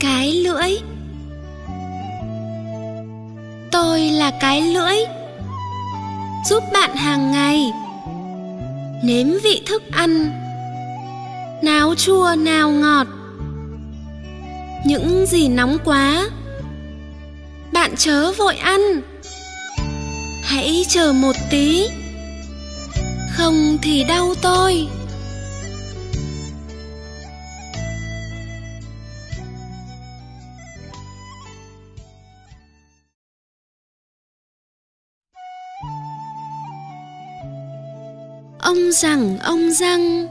cái lưỡi. Tôi là cái lưỡi. Giúp bạn hàng ngày. Nếm vị thức ăn. Nào chua nào ngọt. Những gì nóng quá. Bạn chớ vội ăn. Hãy chờ một tí không thì đau tôi. Ông rằng, ông răng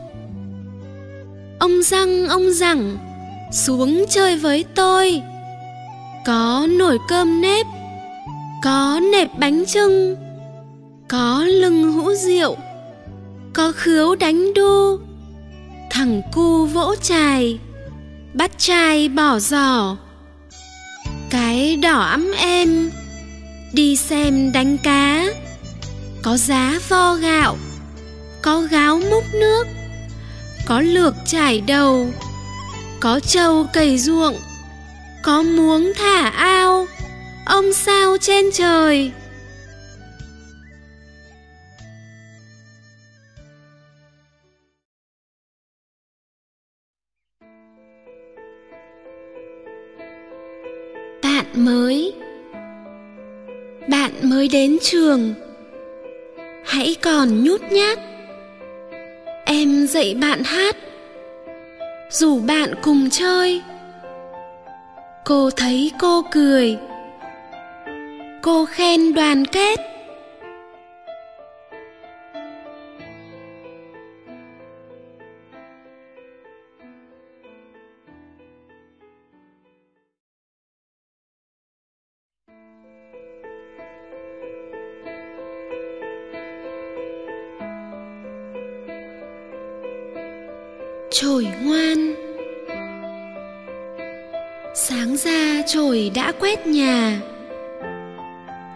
ông răng ông rằng, xuống chơi với tôi. Có nồi cơm nếp, có nệp bánh trưng có lưng hũ rượu có khứu đánh đu. Thằng cu vỗ chài, bắt chài bỏ giỏ cái đỏ ấm em đi xem đánh cá. Có giá vo gạo, có gáo múc nước, có lược trải đầu, có trâu cày ruộng, có muống thả ao. Ông sao trên trời? Mới đến trường. Hãy còn nhút nhát. Em dạy bạn hát. Rủ bạn cùng chơi. Cô thấy cô cười. Cô khen đoàn kết. Đã quét nhà.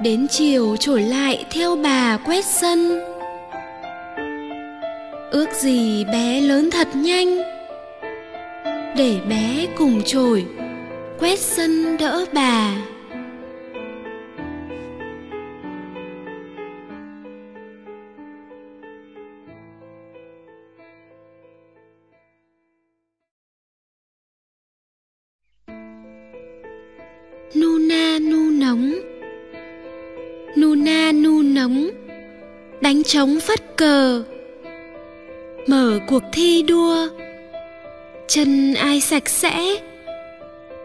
Đến chiều trổi lại theo bà quét sân. Ước gì bé lớn thật nhanh. Để bé cùng trổi quét sân đỡ bà. Trống phất cờ. Mở cuộc thi đua. Chân ai sạch sẽ,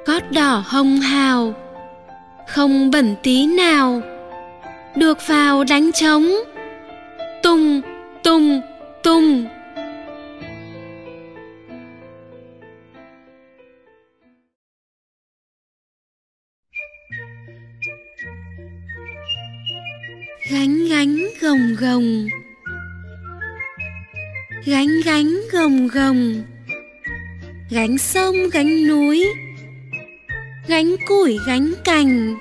gót đỏ hồng hào. Không bẩn tí nào, được vào đánh trống. Tung gồng. Gánh gánh gồng gồng. Gánh sông, gánh núi. Gánh củi, gánh cành.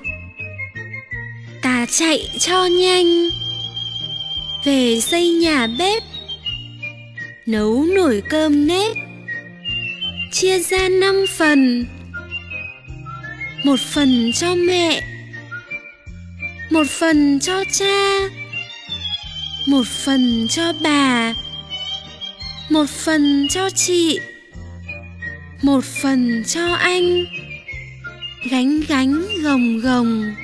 Ta chạy cho nhanh. Về xây nhà bếp. Nấu nồi cơm nếp. Chia ra năm phần. Một phần cho mẹ. Một phần cho cha một phần cho bà. Một phần cho chị. Một phần cho anh. Gánh gánh, gồng gồng.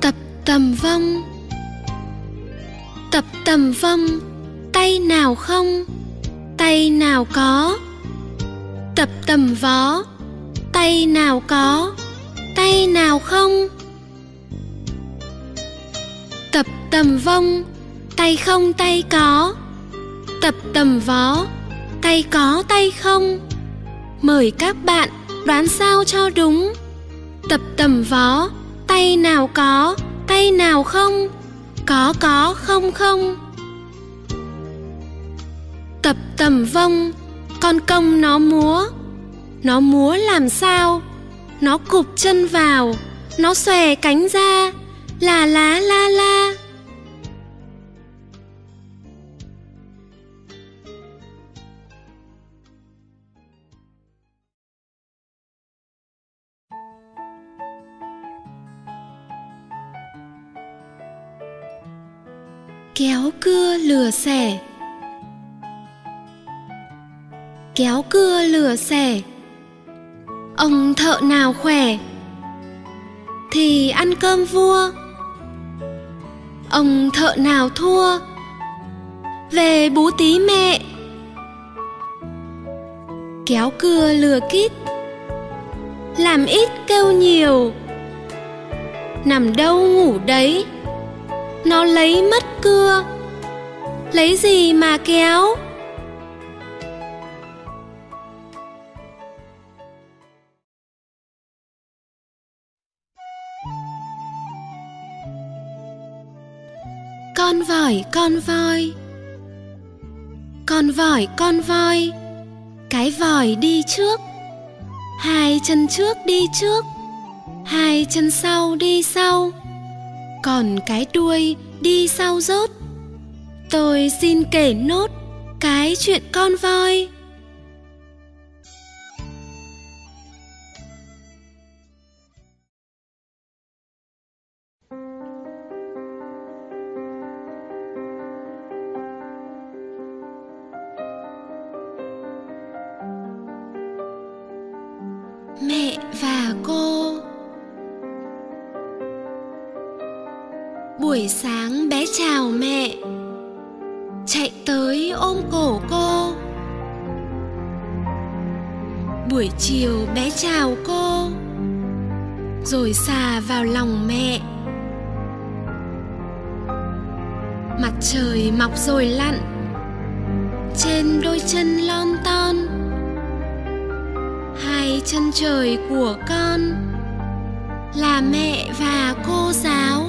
Tập tầm vong tầm vong, tay nào không, tay nào có. Tập tầm vó tay nào có, tay nào không. Tập tầm vong, tay không, tay có. Tập tầm vó tay có, tay không. Mời các bạn đoán sao cho đúng. Tập tầm vó tay nào có, tay nào không có có, không không. Tập tầm vông con công nó múa. Nó múa làm sao? Nó cụp chân vào, nó xòe cánh ra. Là lá la la. Kéo cưa lừa xẻ. Kéo cưa lừa xẻ. Ông thợ nào khỏe? Thì ăn cơm vua. Ông thợ nào thua? Về bú tí mẹ. Kéo cưa lừa kít. Làm ít kêu nhiều. Nằm đâu ngủ đấy? Nó lấy mất cưa. Lấy gì mà kéo? Con vỏi con voi. Con vỏi con voi. Cái vòi đi trước. Hai chân trước đi trước. Hai chân sau đi sau còn cái đuôi đi sau rốt. Tôi xin kể nốt cái chuyện con voi. Buổi sáng bé chào mẹ. Chạy tới ôm cổ cô. Buổi chiều bé chào cô. Rồi xà vào lòng mẹ. Mặt trời mọc rồi lặn trên đôi chân lon ton. Hai chân trời của con là mẹ và cô giáo.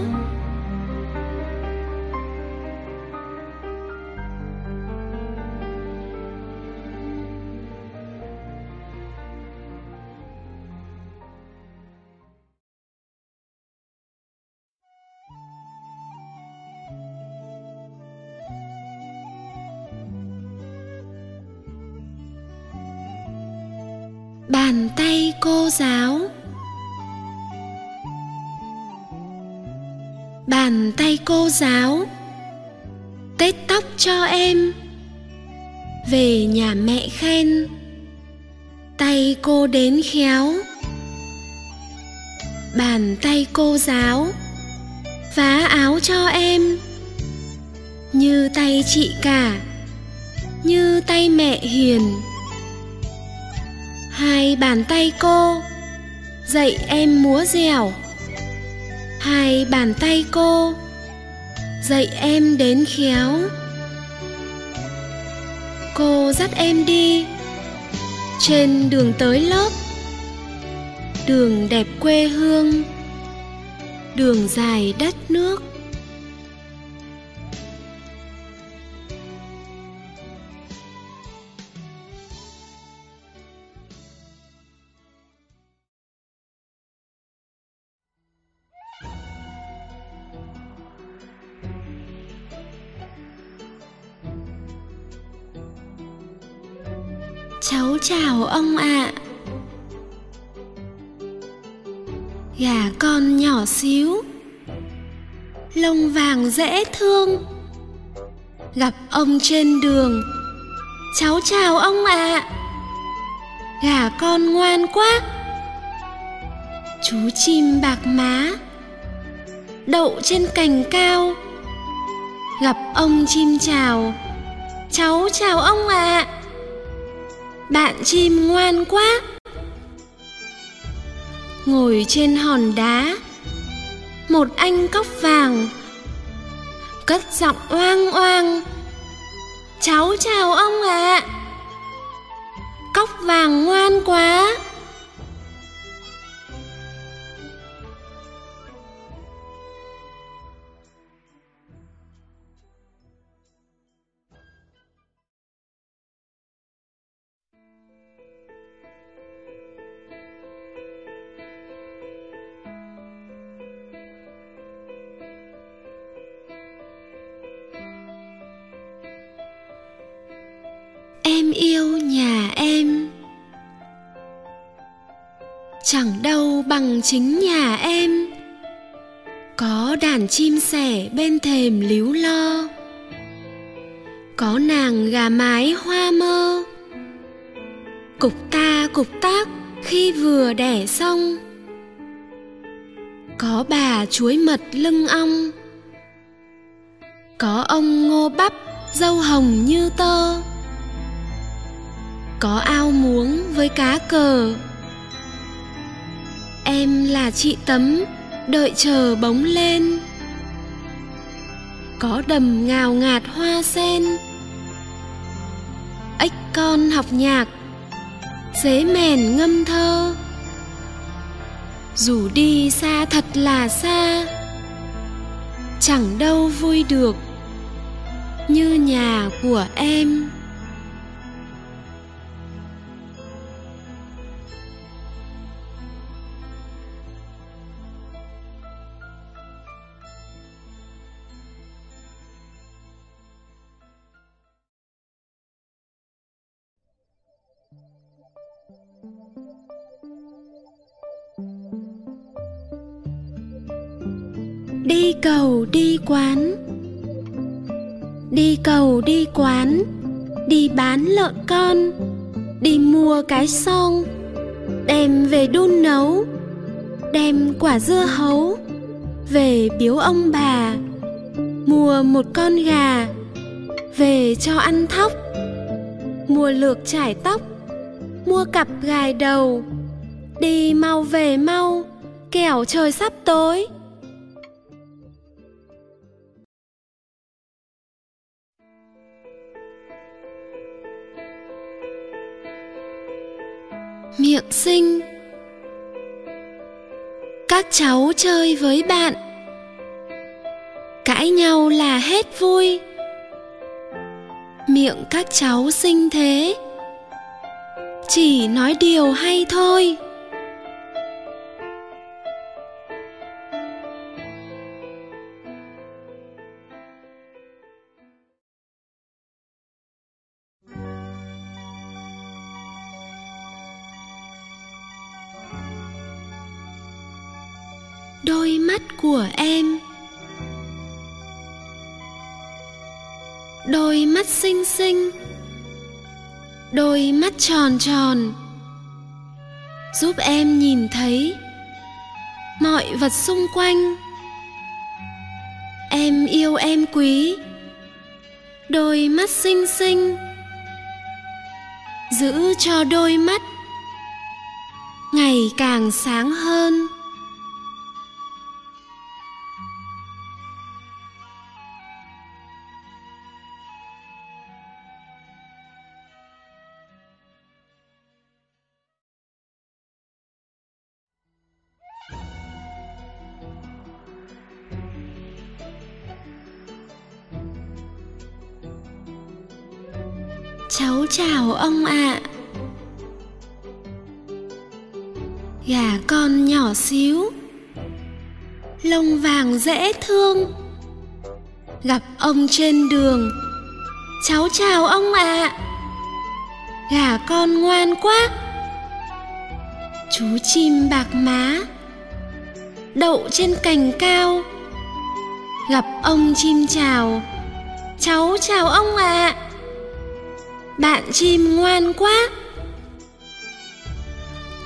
Bàn tay cô giáo. Bàn tay cô giáo. Tết tóc cho em. Về nhà mẹ khen. Tay cô đến khéo. Bàn tay cô giáo. Vá áo cho em. Như tay chị cả. Như tay mẹ hiền hai bàn tay cô. Dạy em múa dẻo. Hai bàn tay cô. Dạy em đến khéo. Cô dắt em đi. Trên đường tới lớp. Đường đẹp quê hương. Đường dài đất nước. Dễ thương gặp ông trên đường, cháu chào ông ạ à. gà con ngoan quá chú chim bạc má, đậu trên cành cao gặp ông chim chào, cháu chào ông ạ à. bạn chim ngoan quá ngồi trên hòn đá, một anh cóc vàng cất giọng oang oang cháu chào ông ạ à. cóc vàng ngoan quá yêu nhà em. Chẳng đâu bằng chính nhà em. Có đàn chim sẻ bên thềm líu lo. Có nàng gà mái hoa mơ. Cục ta cục tác khi vừa đẻ xong. Có bà chuối mật lưng ong. Có ông ngô bắp dâu hồng như tơ. Với cá cờ. Em là chị tấm, đợi chờ bóng lên. Có đầm ngào ngạt hoa sen. Ếch con học nhạc, dế mèn ngâm thơ. Dù đi xa thật là xa, chẳng đâu vui được như nhà của em. Quán. Đi cầu, đi quán, đi bán lợn con, đi mua cái xong đem về đun nấu, đem quả dưa hấu về biếu ông bà, mua một con gà về cho ăn thóc, mua lược trải tóc, mua cặp gài đầu, đi mau về mau, kẻo trời sắp tối. Miệng xinh. Các cháu chơi với bạn. Cãi nhau là hết vui. Miệng các cháu xinh thế. Chỉ nói điều hay thôi. Mắt tròn tròn, giúp em nhìn thấy mọi vật xung quanh. Em yêu em quý, đôi mắt xinh xinh, giữ cho đôi mắt ngày càng sáng hơn. Ông ạ à. gà con nhỏ xíu, lông vàng dễ thương gặp ông trên đường, cháu chào ông ạ à. gà con ngoan quá chú chim bạc má, đậu trên cành cao gặp ông chim chào, cháu chào ông ạ à bạn chim ngoan quá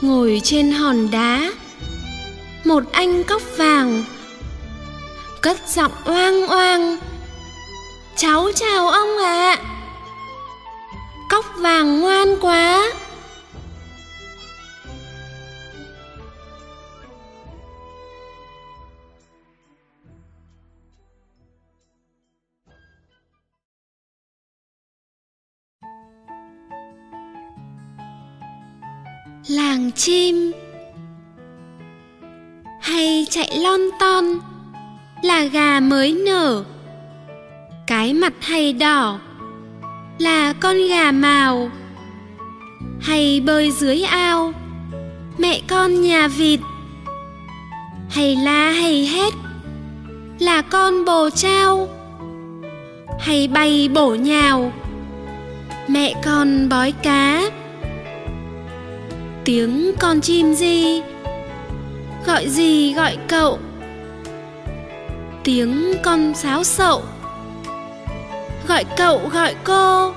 ngồi trên hòn đá, một anh cóc vàng, cất giọng oang oang, cháu chào ông ạ à. cóc vàng ngoan quá chim. Hay chạy lon ton, là gà mới nở. Cái mặt hay đỏ, là con gà màu. Hay bơi dưới ao, mẹ con nhà vịt. Hay la hay hét, là con bồ trao. Hay bay bổ nhào, mẹ con bói cá tiếng con chim gì? Gọi gì gọi cậu? Tiếng con sáo sậu. Gọi cậu gọi cô.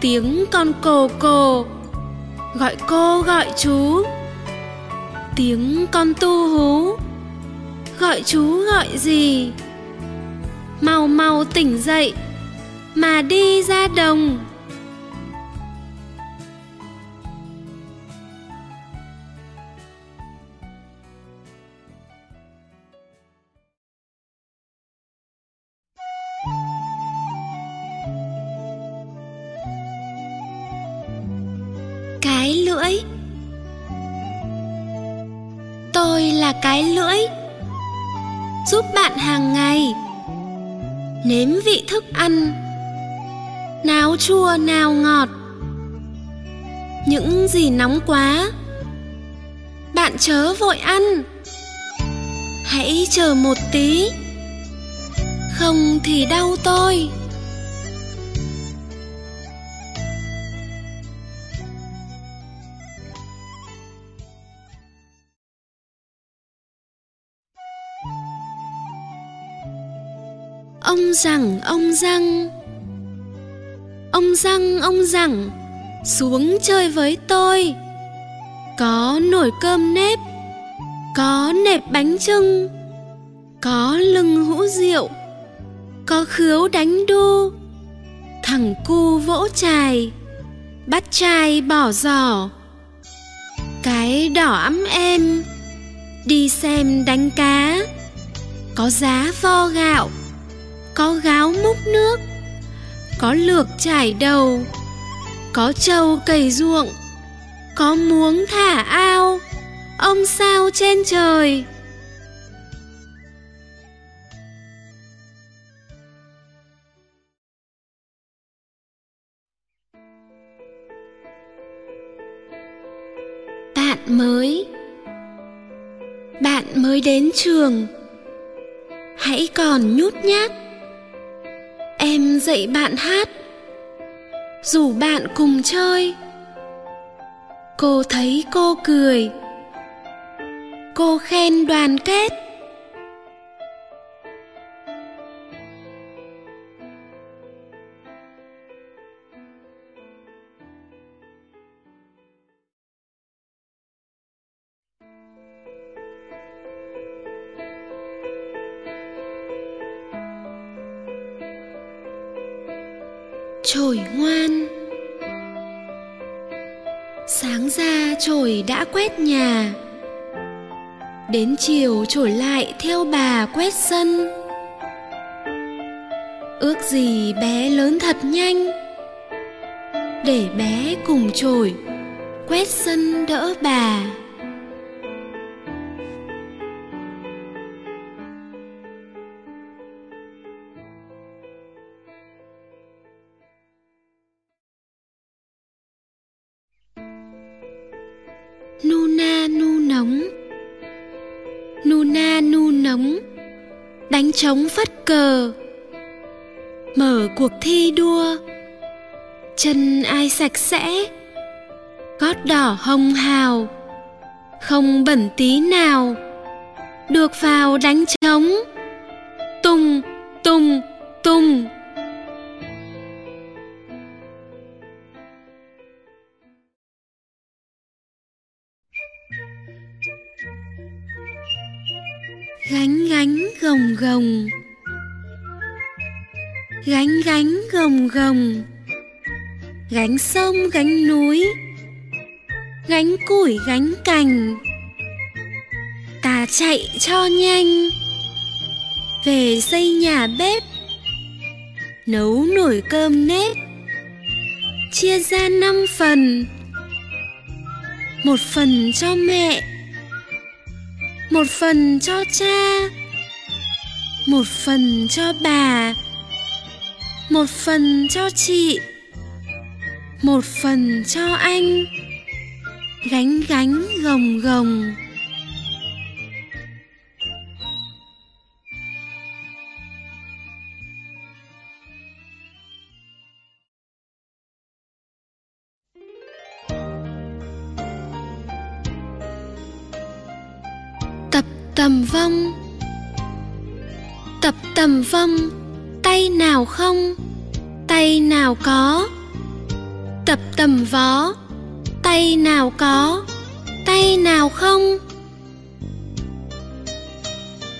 Tiếng con cồ cồ. Gọi cô gọi chú. Tiếng con tu hú. Gọi chú gọi gì? Mau mau tỉnh dậy, mà đi ra đồng. Giúp bạn hàng ngày. Nếm vị thức ăn. Nào chua nào ngọt. Những gì nóng quá. Bạn chớ vội ăn. Hãy chờ một tí. Không thì đau tôi. Ông rằng, ông răng ông răng ông rằng, xuống chơi với tôi. Có nồi cơm nếp, có nệp bánh trưng, có lưng hũ rượu, có khứu đánh đu, thằng cu vỗ chài, bắt chài bỏ giỏ cái đỏ ấm em đi xem đánh cá, có giá vo gạo có gáo múc nước, có lược trải đầu, có trâu cày ruộng, có muống thả ao, ông sao trên trời. Bạn mới bạn mới đến trường. Hãy còn nhút nhát dạy bạn hát. Rủ bạn cùng chơi, cô thấy cô cười. Cô khen đoàn kết. Quét nhà. Đến chiều trổi lại theo bà quét sân. Ước gì bé lớn thật nhanh. Để bé cùng trổi quét sân đỡ bà. Cờ mở cuộc thi đua, chân ai sạch sẽ, gót đỏ hồng hào, không bẩn tí nào, được vào đánh trống. Gánh gồng gồng, gánh sông, gánh núi, gánh củi, gánh cành. Ta chạy cho nhanh, về xây nhà bếp, nấu nổi cơm nếp, chia ra năm phần, một phần cho mẹ, một phần cho cha, một phần cho bà một phần cho chị, một phần cho anh. Gánh gánh, gồng gồng. Tập tầm vong. Tập tầm vong tay nào không? Tay nào có? Tập tầm vó. Tay nào có? Tay nào không?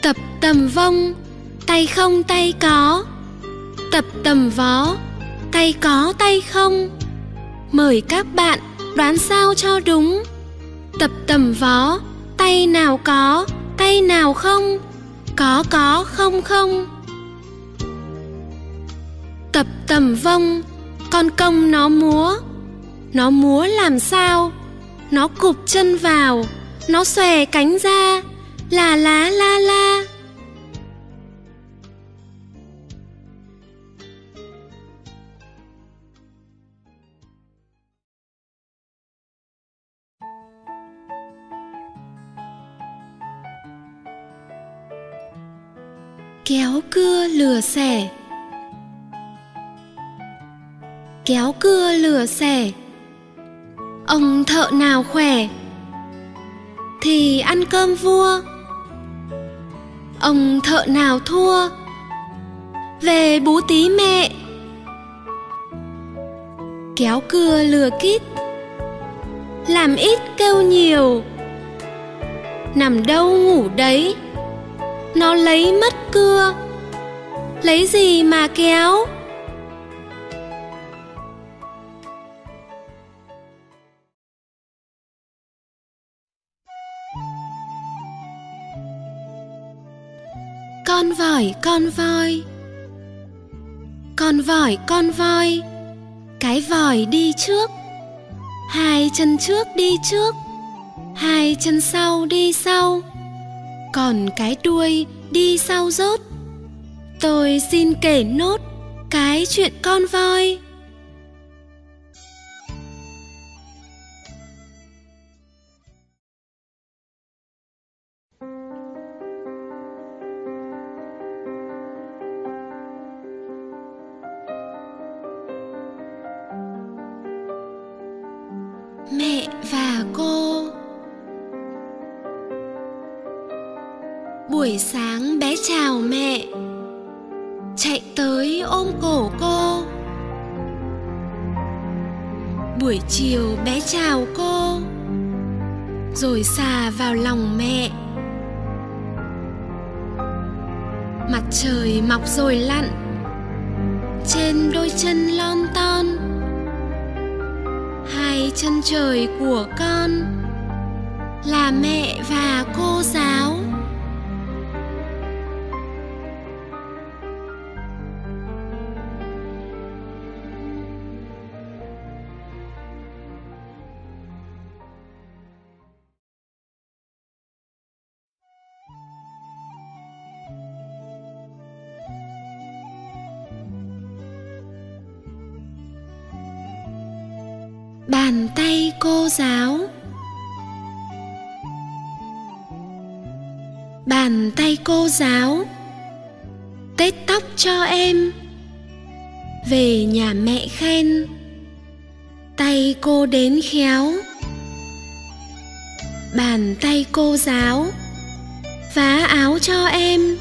Tập tầm vông tay không, tay có. Tập tầm vó. Tay có, tay không? Mời các bạn đoán sao cho đúng. Tập tầm vó. Tay nào có? Tay nào không? Có có, không không tầm vông con công nó múa. Nó múa làm sao? Nó cụp chân vào. Nó xòe cánh ra. Là lá la la. Kéo cưa lừa xẻ kéo cưa lừa xẻ. Ông thợ nào khỏe? Thì ăn cơm vua. Ông thợ nào thua? Về bú tí mẹ. Kéo cưa lừa kít. Làm ít kêu nhiều. Nằm đâu ngủ đấy. Nó lấy mất cưa. Lấy gì mà kéo? Vòi con voi. Con vòi con voi. Cái vòi đi trước. Hai chân trước đi trước. Hai chân sau đi sau. Còn cái đuôi đi sau rốt. Tôi xin kể nốt cái chuyện con voi. Rồi lặn trên đôi chân lon ton. Hai chân trời của con cô giáo. Tết tóc cho em. Về nhà mẹ khen. Tay cô đến khéo. Bàn tay cô giáo. Vá áo cho em.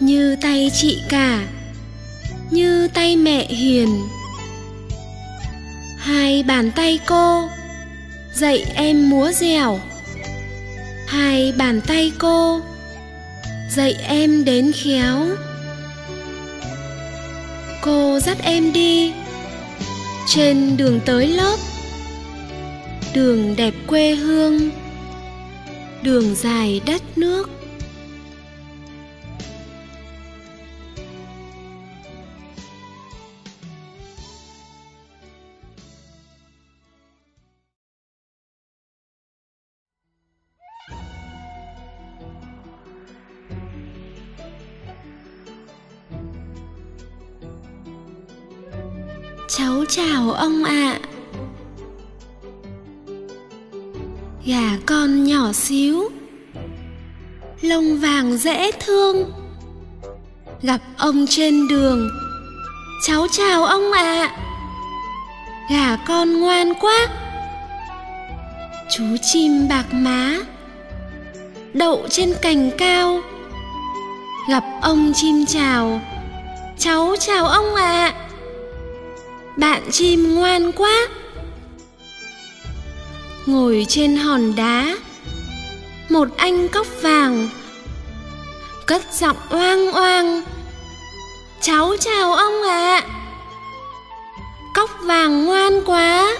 Như tay chị cả. Như tay mẹ hiền. Hai bàn tay cô. Dạy em múa dẻo. Hai bàn tay cô dạy em đến khéo. Cô dắt em đi trên đường tới lớp. Đường đẹp quê hương, đường dài đất nước. Cháu chào ông ạ. À. gà con nhỏ xíu. Lông vàng dễ thương. Gặp ông trên đường. Cháu chào ông ạ. À. gà con ngoan quá. Chú chim bạc má. Đậu trên cành cao. Gặp ông chim chào. Cháu chào ông ạ. à bạn chim ngoan quá ngồi trên hòn đá, một anh cóc vàng, cất giọng oang oang, cháu chào ông ạ à. cóc vàng ngoan quá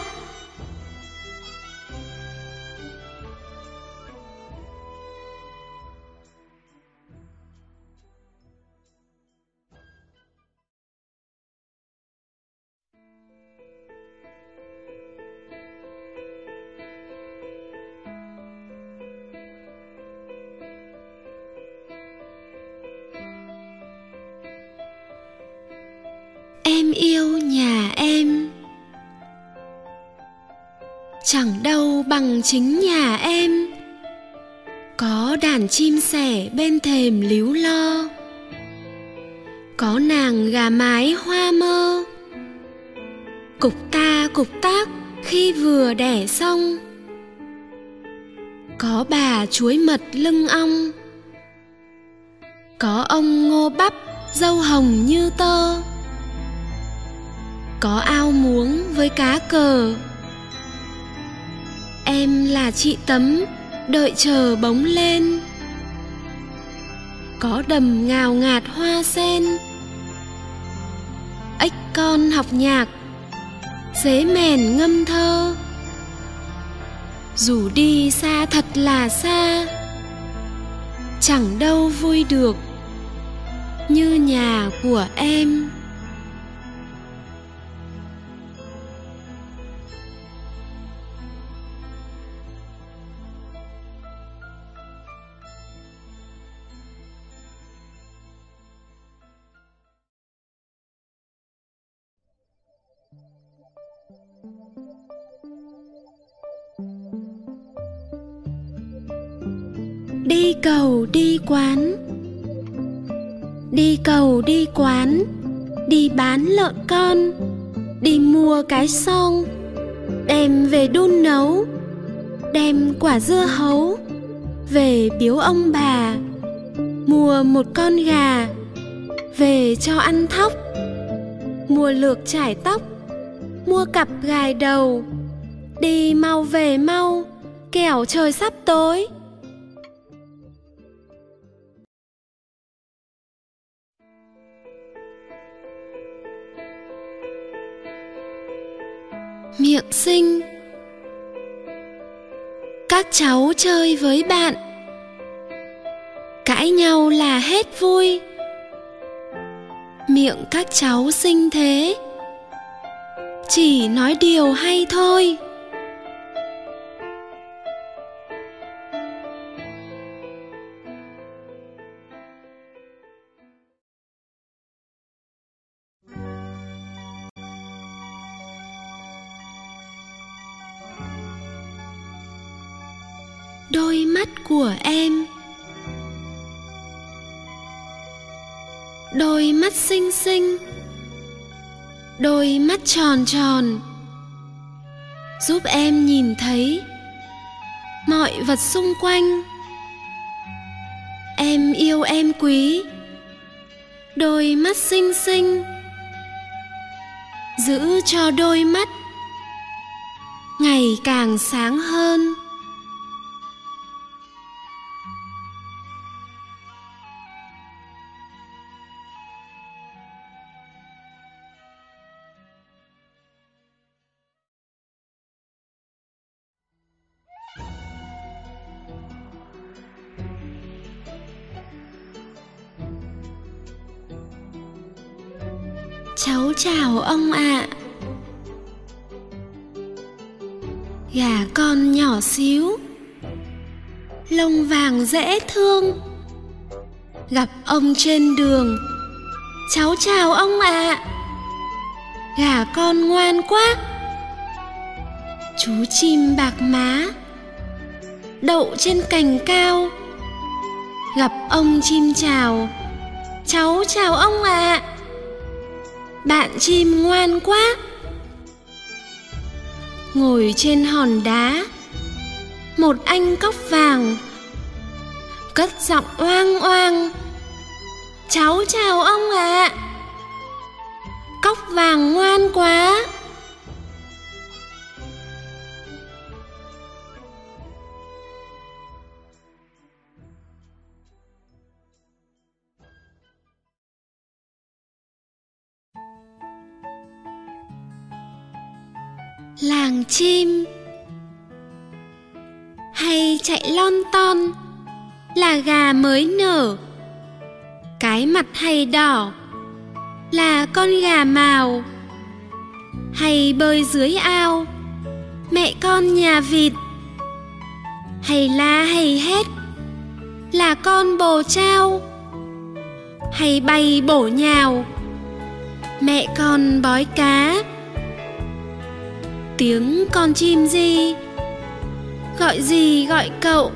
bằng chính nhà em. Có đàn chim sẻ bên thềm líu lo. Có nàng gà mái hoa mơ. Cục ta cục tác khi vừa đẻ xong. Có bà chuối mật lưng ong. Có ông ngô bắp dâu hồng như tơ. Có ao muống với cá cờ em là chị tấm, đợi chờ bóng lên. Có đầm ngào ngạt hoa sen. Ếch con học nhạc, dế mèn ngâm thơ. Dù đi xa thật là xa, chẳng đâu vui được như nhà của em. Đi cầu, đi quán. Đi cầu, đi quán. Đi bán lợn con. Đi mua cái xong đem về đun nấu. Đem quả dưa hấu. Về biếu ông bà. Mua một con gà. Về cho ăn thóc. Mua lược trải tóc. Mua cặp gài đầu. Đi mau về mau. Kẻo trời sắp tối. Miệng xinh các cháu chơi với bạn. Cãi nhau là hết vui. Miệng các cháu xinh thế. Chỉ nói điều hay thôi. Của em. Đôi mắt xinh xinh, đôi mắt tròn tròn giúp em nhìn thấy mọi vật xung quanh. Em yêu em quý. Đôi mắt xinh xinh, giữ cho đôi mắt ngày càng sáng hơn. Ông ạ à. gà con nhỏ xíu, lông vàng dễ thương gặp ông trên đường, cháu chào ông ạ à. gà con ngoan quá chú chim bạc má, đậu trên cành cao gặp ông chim chào, cháu chào ông ạ à bạn chim ngoan quá ngồi trên hòn đá, một anh cóc vàng, cất giọng oang oang, cháu chào ông ạ à. cóc vàng ngoan quá làng chim. Hay chạy lon ton, là gà mới nở. Cái mặt hay đỏ, là con gà màu. Hay bơi dưới ao, mẹ con nhà vịt. Hay la hay hét, là con bồ trao. Hay bay bổ nhào, mẹ con bói cá tiếng con chim gì? Gọi gì gọi cậu?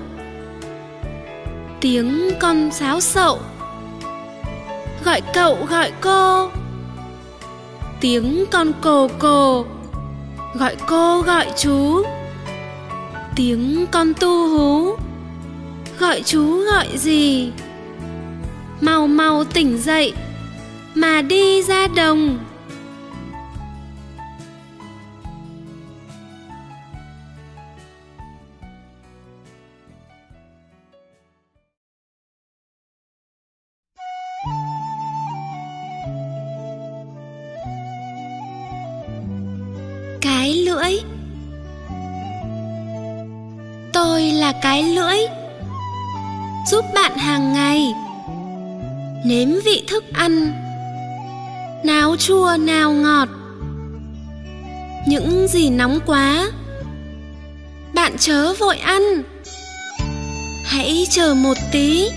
Tiếng con sáo sậu. Gọi cậu gọi cô. Tiếng con cồ cồ. Gọi cô gọi chú. Tiếng con tu hú. Gọi chú gọi gì? Mau mau tỉnh dậy, mà đi ra đồng. Cái lưỡi, giúp bạn hàng ngày, nếm vị thức ăn nào chua nào ngọt, những gì nóng quá. Bạn chớ vội ăn, hãy chờ một tí,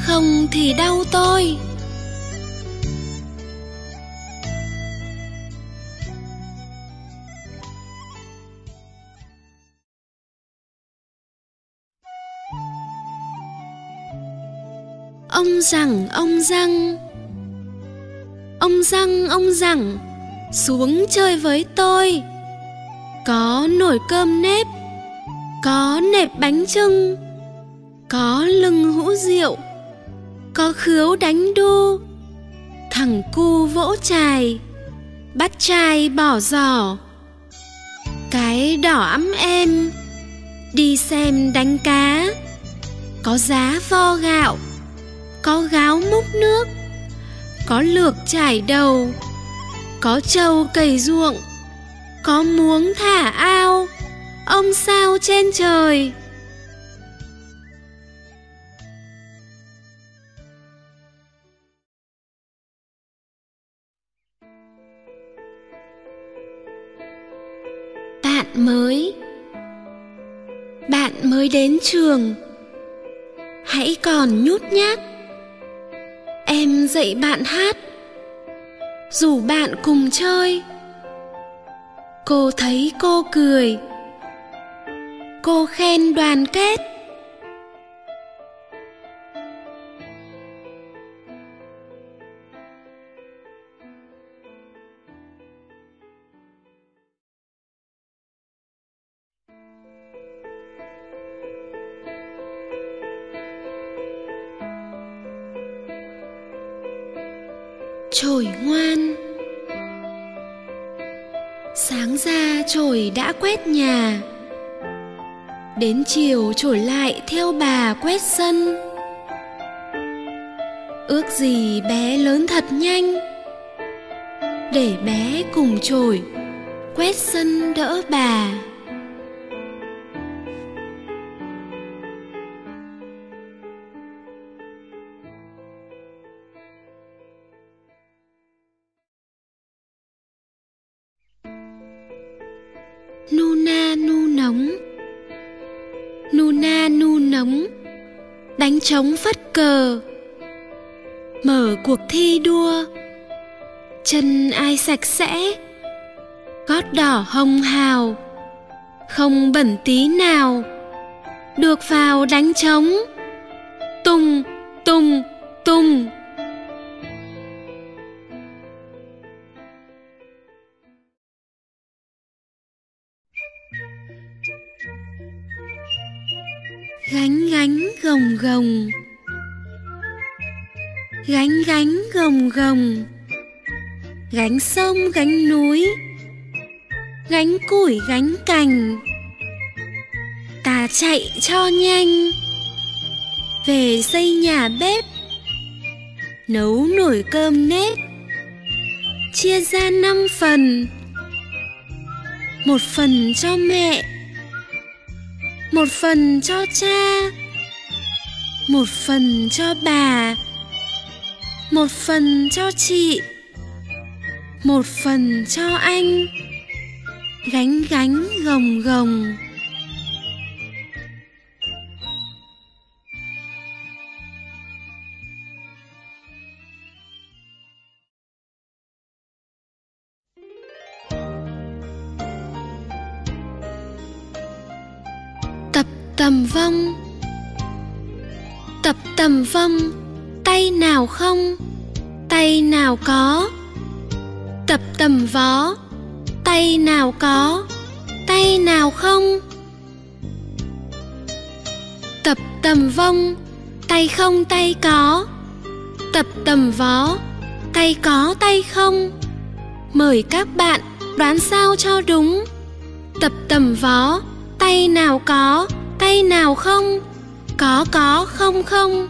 không thì đau tôi. Ông rằng, ông răng ông răng ông rằng, xuống chơi với tôi. Có nồi cơm nếp, có nệp bánh trưng, có lưng hũ rượu, có khứu đánh đu, thằng cu vỗ chài, bắt chài bỏ giỏ cái đỏ ấm em đi xem đánh cá, có giá vo gạo có gáo múc nước, có lược trải đầu, có trâu cày ruộng, có muống thả ao, ông sao trên trời. Bạn mới. Bạn mới đến trường. Hãy còn nhút nhát dạy bạn hát. Rủ bạn cùng chơi, cô thấy cô cười. Cô khen đoàn kết. Đã quét nhà. Đến chiều trổi lại theo bà quét sân. Ước gì bé lớn thật nhanh. Để bé cùng trổi quét sân đỡ bà. Trống phất cờ. Mở cuộc thi đua. Chân ai sạch sẽ, gót đỏ hồng hào. Không bẩn tí nào, được vào đánh trống. Tung tung tung gồng gồng. Gánh gánh gồng gồng. Gánh sông, gánh núi. Gánh củi, gánh cành. Ta chạy cho nhanh. Về xây nhà bếp. Nấu nồi cơm nếp. Chia ra năm phần. Một phần cho mẹ. Một phần cho cha một phần cho bà. Một phần cho chị. Một phần cho anh. Gánh gánh, gồng gồng. Tập tầm vong tầm vong, tay nào không, tay nào có. Tập tầm vó tay nào có, tay nào không. Tập tầm vong, tay không, tay có. Tập tầm vó tay có, tay không. Mời các bạn đoán sao cho đúng. Tập tầm vó tay nào có, tay nào không có có, không không.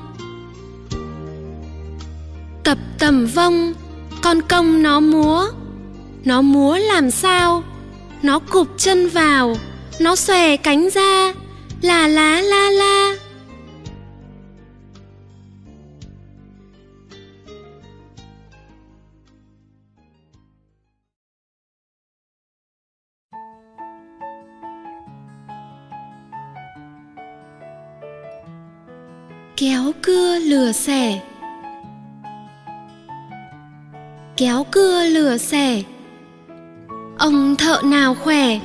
Tập tầm vông con công nó múa. Nó múa làm sao? Nó cụp chân vào, nó xòe cánh ra. Là lá la la. Kéo cưa lừa xẻ. Kéo cưa lừa xẻ. Ông thợ nào khỏe?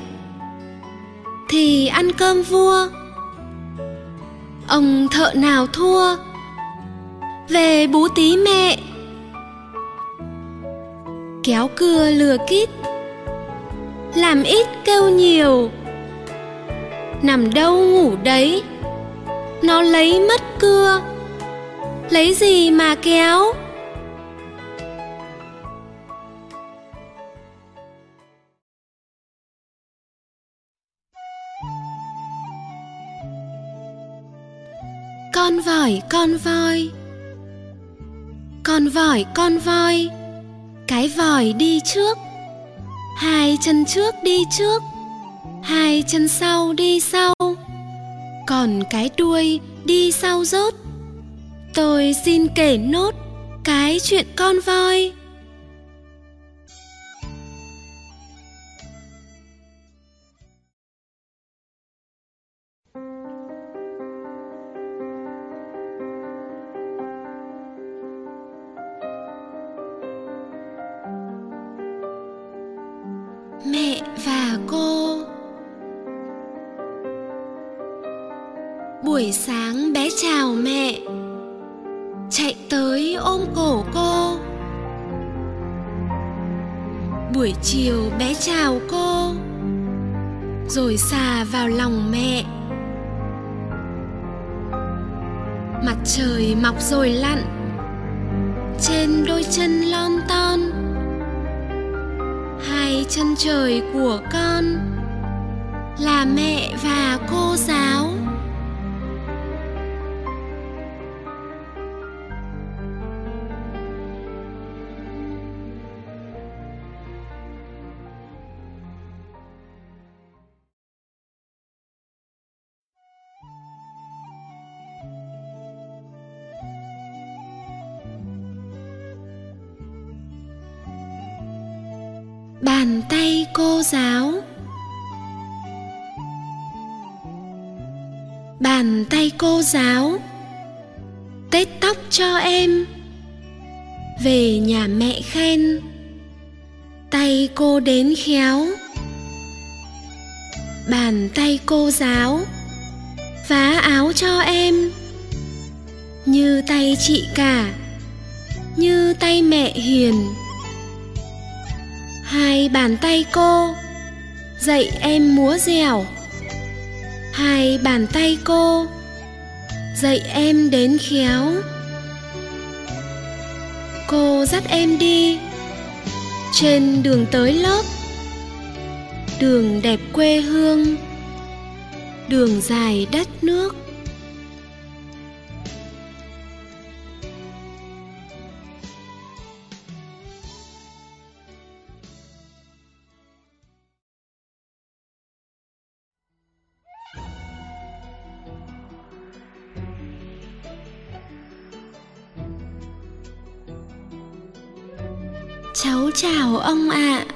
Thì ăn cơm vua. Ông thợ nào thua? Về bú tí mẹ. Kéo cưa lừa kít. Làm ít kêu nhiều. Nằm đâu ngủ đấy? Nó lấy mất cưa. Lấy gì mà kéo? Con vỏi con voi. Con vỏi con voi. Cái vòi đi trước. Hai chân trước đi trước. Hai chân sau đi sau còn cái đuôi đi sau rốt. Tôi xin kể nốt cái chuyện con voi. Buổi sáng bé chào mẹ. Chạy tới ôm cổ cô. Buổi chiều bé chào cô. Rồi xà vào lòng mẹ. Mặt trời mọc rồi lặn. Trên đôi chân lon ton. Hai chân trời của con là mẹ và cô giáo. Cô giáo. Tết tóc cho em. Về nhà mẹ khen. Tay cô đến khéo. Bàn tay cô giáo. Vá áo cho em. Như tay chị cả. Như tay mẹ hiền. Hai bàn tay cô. Dạy em múa dẻo. Hai bàn tay cô dạy em đến khéo. Cô dắt em đi. Trên đường tới lớp. Đường đẹp quê hương. Đường dài đất nước. Chào ông ạ. À.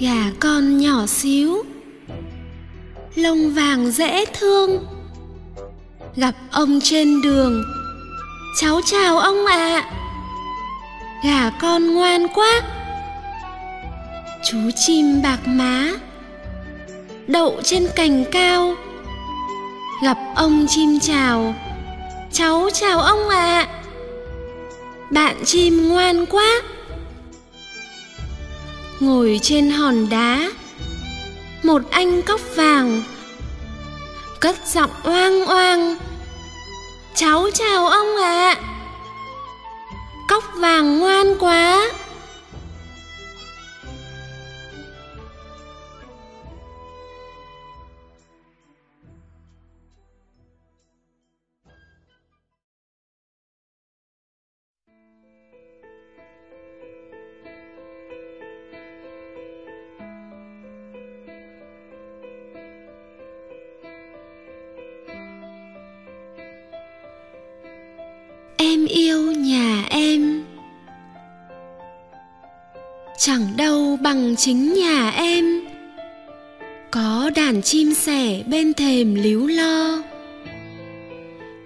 gà con nhỏ xíu. Lông vàng dễ thương. Gặp ông trên đường. Cháu chào ông ạ. À. gà con ngoan quá. Chú chim bạc má. Đậu trên cành cao. Gặp ông chim chào. Cháu chào ông ạ. à bạn chim ngoan quá ngồi trên hòn đá, một anh cóc vàng, cất giọng oang oang, cháu chào ông ạ à. cóc vàng ngoan quá chính nhà em. Có đàn chim sẻ bên thềm líu lo.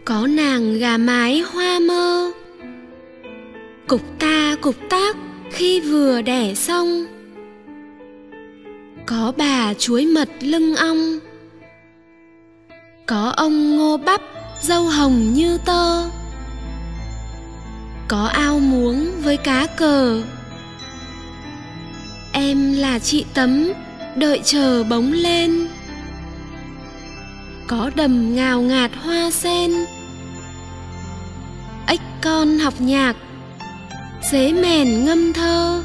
Có nàng gà mái hoa mơ. Cục ta cục tác khi vừa đẻ xong. Có bà chuối mật lưng ong. Có ông ngô bắp dâu hồng như tơ. Có ao muống với cá cờ em là chị tấm, đợi chờ bóng lên. Có đầm ngào ngạt hoa sen. Ếch con học nhạc, dế mèn ngâm thơ.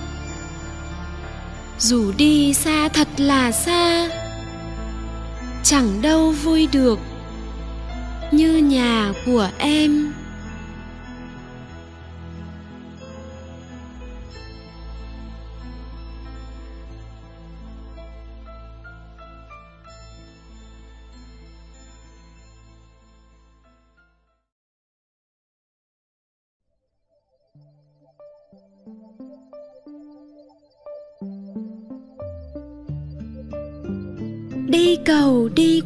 Dù đi xa thật là xa, chẳng đâu vui được như nhà của em.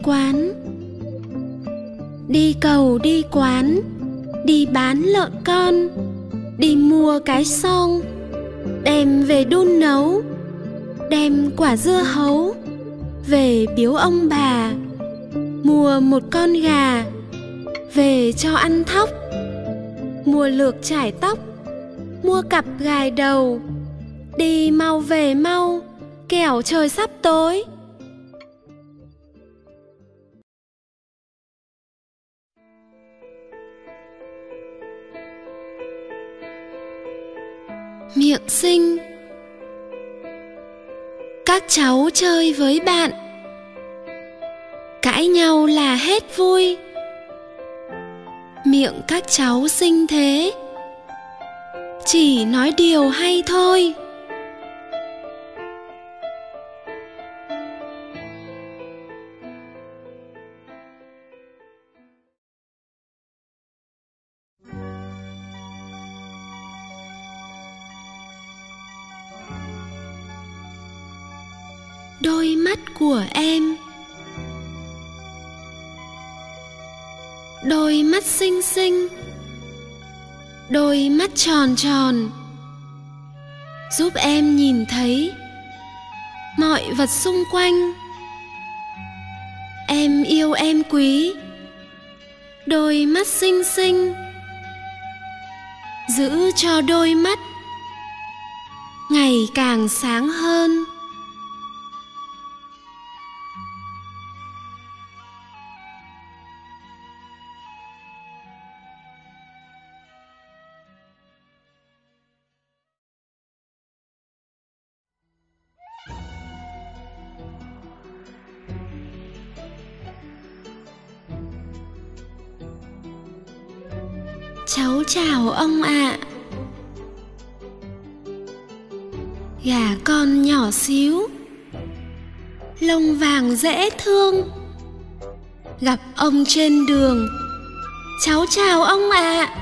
Quán. Đi cầu, đi quán, đi bán lợn con, đi mua cái xong đem về đun nấu, đem quả dưa hấu về biếu ông bà, mua một con gà về cho ăn thóc, mua lược trải tóc, mua cặp gài đầu, đi mau về mau, kẻo trời sắp tối. Miệng xinh. Các cháu chơi với bạn. Cãi nhau là hết vui. Miệng các cháu xinh thế. Chỉ nói điều hay thôi. Của em. Đôi mắt xinh xinh, đôi mắt tròn tròn, giúp em nhìn thấy mọi vật xung quanh. Em yêu em quý, đôi mắt xinh xinh, giữ cho đôi mắt ngày càng sáng hơn. Con nhỏ xíu. Lông vàng dễ thương. Gặp ông trên đường. Cháu chào ông ạ. À.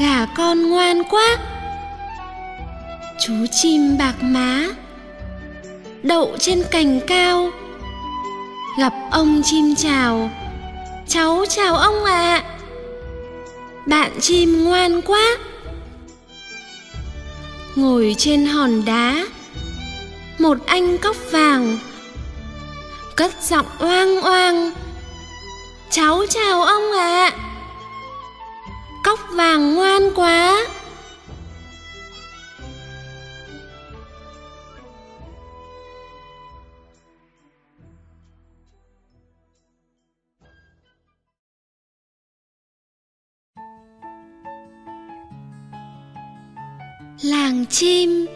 gà con ngoan quá. Chú chim bạc má. Đậu trên cành cao. Gặp ông chim chào. Cháu chào ông ạ. À. bạn chim ngoan quá ngồi trên hòn đá một anh cóc vàng cất giọng oang oang, cháu chào ông ạ à. cóc vàng ngoan quá chim.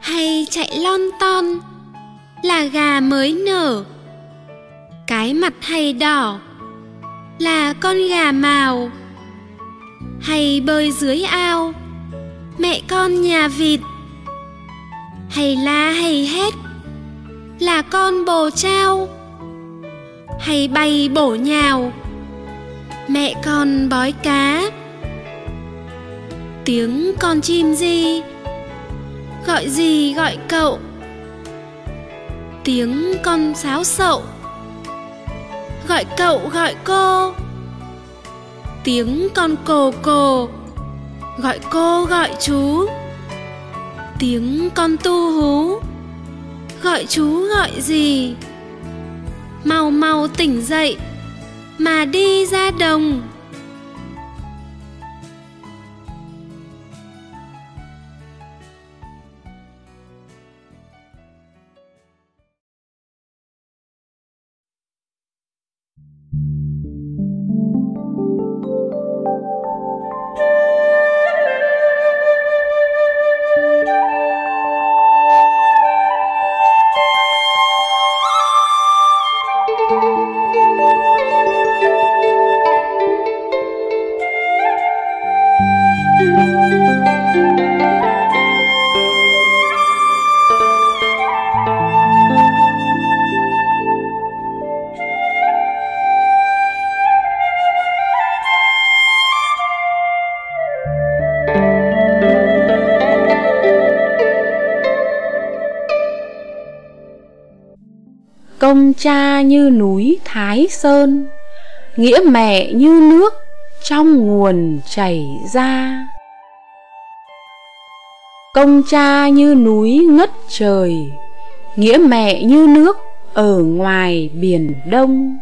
Hay chạy lon ton, là gà mới nở. Cái mặt hay đỏ, là con gà màu. Hay bơi dưới ao, mẹ con nhà vịt. Hay la hay hét, là con bồ trao. Hay bay bổ nhào, mẹ con bói cá tiếng con chim gì? Gọi gì gọi cậu? Tiếng con sáo sậu. Gọi cậu gọi cô. Tiếng con cồ cồ. Gọi cô gọi chú. Tiếng con tu hú. Gọi chú gọi gì? Mau mau tỉnh dậy, mà đi ra đồng. Công cha như núi Thái Sơn, Nghĩa mẹ như nước trong nguồn chảy ra. Công cha như núi ngất trời, Nghĩa mẹ như nước ở ngoài biển đông.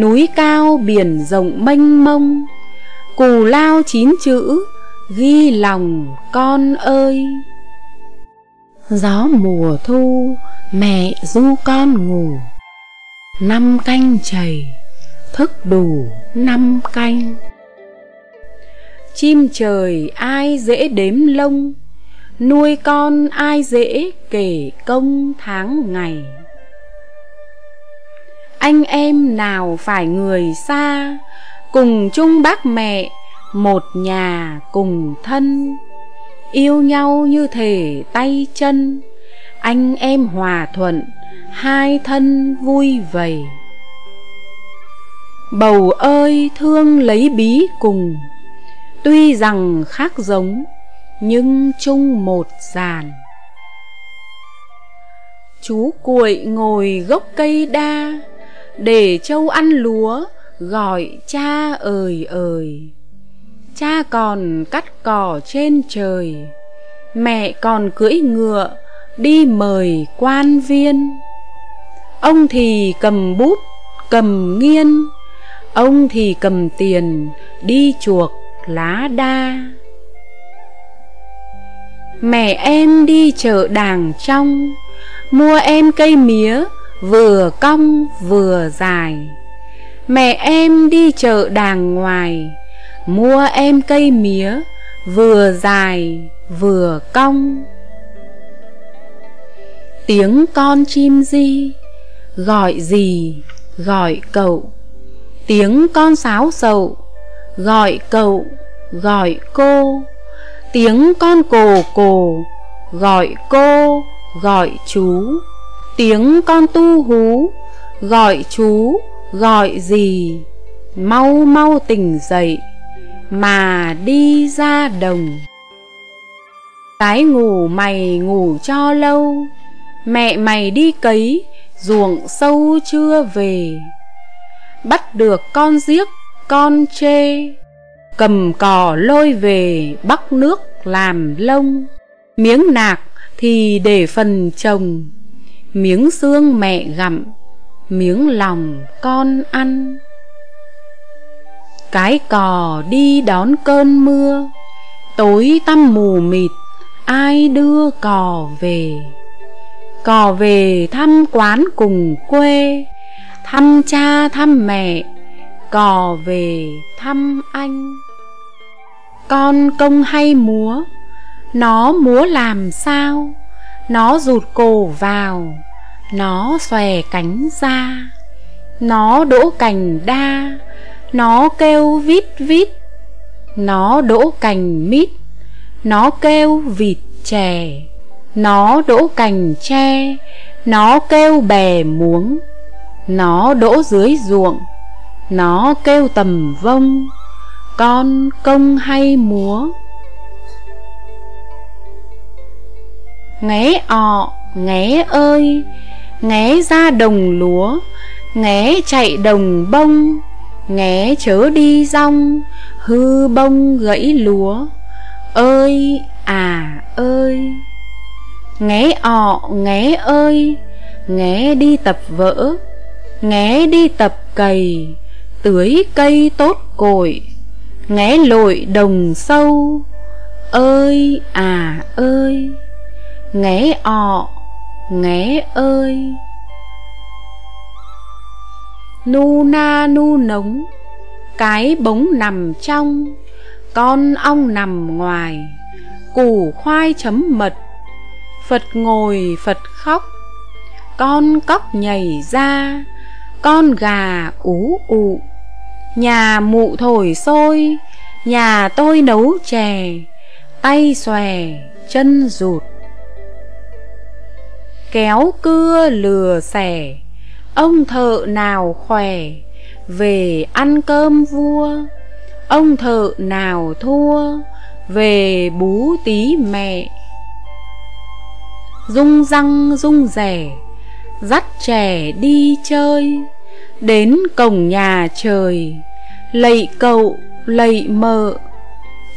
Núi cao biển rộng mênh mông, Cù lao chín chữ ghi lòng con ơi. Gió mùa thu, mẹ du con ngủ năm canh chày, thức đủ năm canh. Chim trời ai dễ đếm lông, nuôi con ai dễ kể công tháng ngày. Anh em nào phải người xa, cùng chung bác mẹ, một nhà cùng thân. Yêu nhau như thể tay chân anh em hòa thuận, hai thân vui vầy. Bầu ơi, thương lấy bí cùng. Tuy rằng khác giống, nhưng chung một giàn chú cuội ngồi gốc cây đa, để châu ăn lúa, gọi cha ơi ơi. Cha còn cắt cỏ trên trời, mẹ còn cưỡi ngựa đi mời quan viên. Ông thì cầm bút, cầm nghiên. Ông thì cầm tiền, đi chuộc lá đa. Mẹ em đi chợ đàng trong, mua em cây mía, vừa cong vừa dài. Mẹ em đi chợ đàng ngoài, mua em cây mía, vừa dài vừa cong tiếng con chim di, gọi gì, gọi cậu. Tiếng con sáo sầu gọi cậu, gọi cô. Tiếng con cồ cồ, gọi cô, gọi chú. Tiếng con tu hú, gọi chú, gọi gì. Mau mau tỉnh dậy, mà đi ra đồng. Cái ngủ mày ngủ cho lâu mẹ mày đi cấy, ruộng sâu chưa về. Bắt được con giếc, con chê. Cầm cò lôi về, bắc nước làm lông. Miếng nạc thì để phần chồng miếng xương mẹ gặm, miếng lòng con ăn. Cái cò đi đón cơn mưa. Tối tăm mù mịt, ai đưa cò về? Cò về thăm quán cùng quê, thăm cha thăm mẹ, cò về thăm anh. Con công hay múa, nó múa làm sao? Nó rụt cổ vào, nó xòe cánh ra. Nó đỗ cành đa, nó kêu vít vít. Nó đỗ cành mít, nó kêu vịt chè nó đỗ cành tre, nó kêu bè muống, nó đỗ dưới ruộng, nó kêu tầm vông, con công hay múa. Nghé ọ, nghé ơi, nghé ra đồng lúa, nghé chạy đồng bông, nghé chớ đi rong, hư bông gãy lúa. Ơi à ơi nghé ọ, nghé ơi, nghé đi tập vỡ, nghé đi tập cày, tưới cây tốt cội, nghé lội đồng sâu. Ơi à ơi, nghé ọ, nghé ơi. Nu na nu nống cái bóng nằm trong, con ong nằm ngoài, củ khoai chấm mật phật ngồi, phật khóc. Con cóc nhảy ra, con gà ú ụ. Nhà mụ thổi sôi nhà tôi nấu chè, tay xòe, chân rụt. Kéo cưa lừa xẻ, ông thợ nào khỏe, về ăn cơm vua. Ông thợ nào thua, về bú tí mẹ rung răng, rung rẻ, dắt trẻ đi chơi, đến cổng nhà trời, lạy cậu, lạy mợ,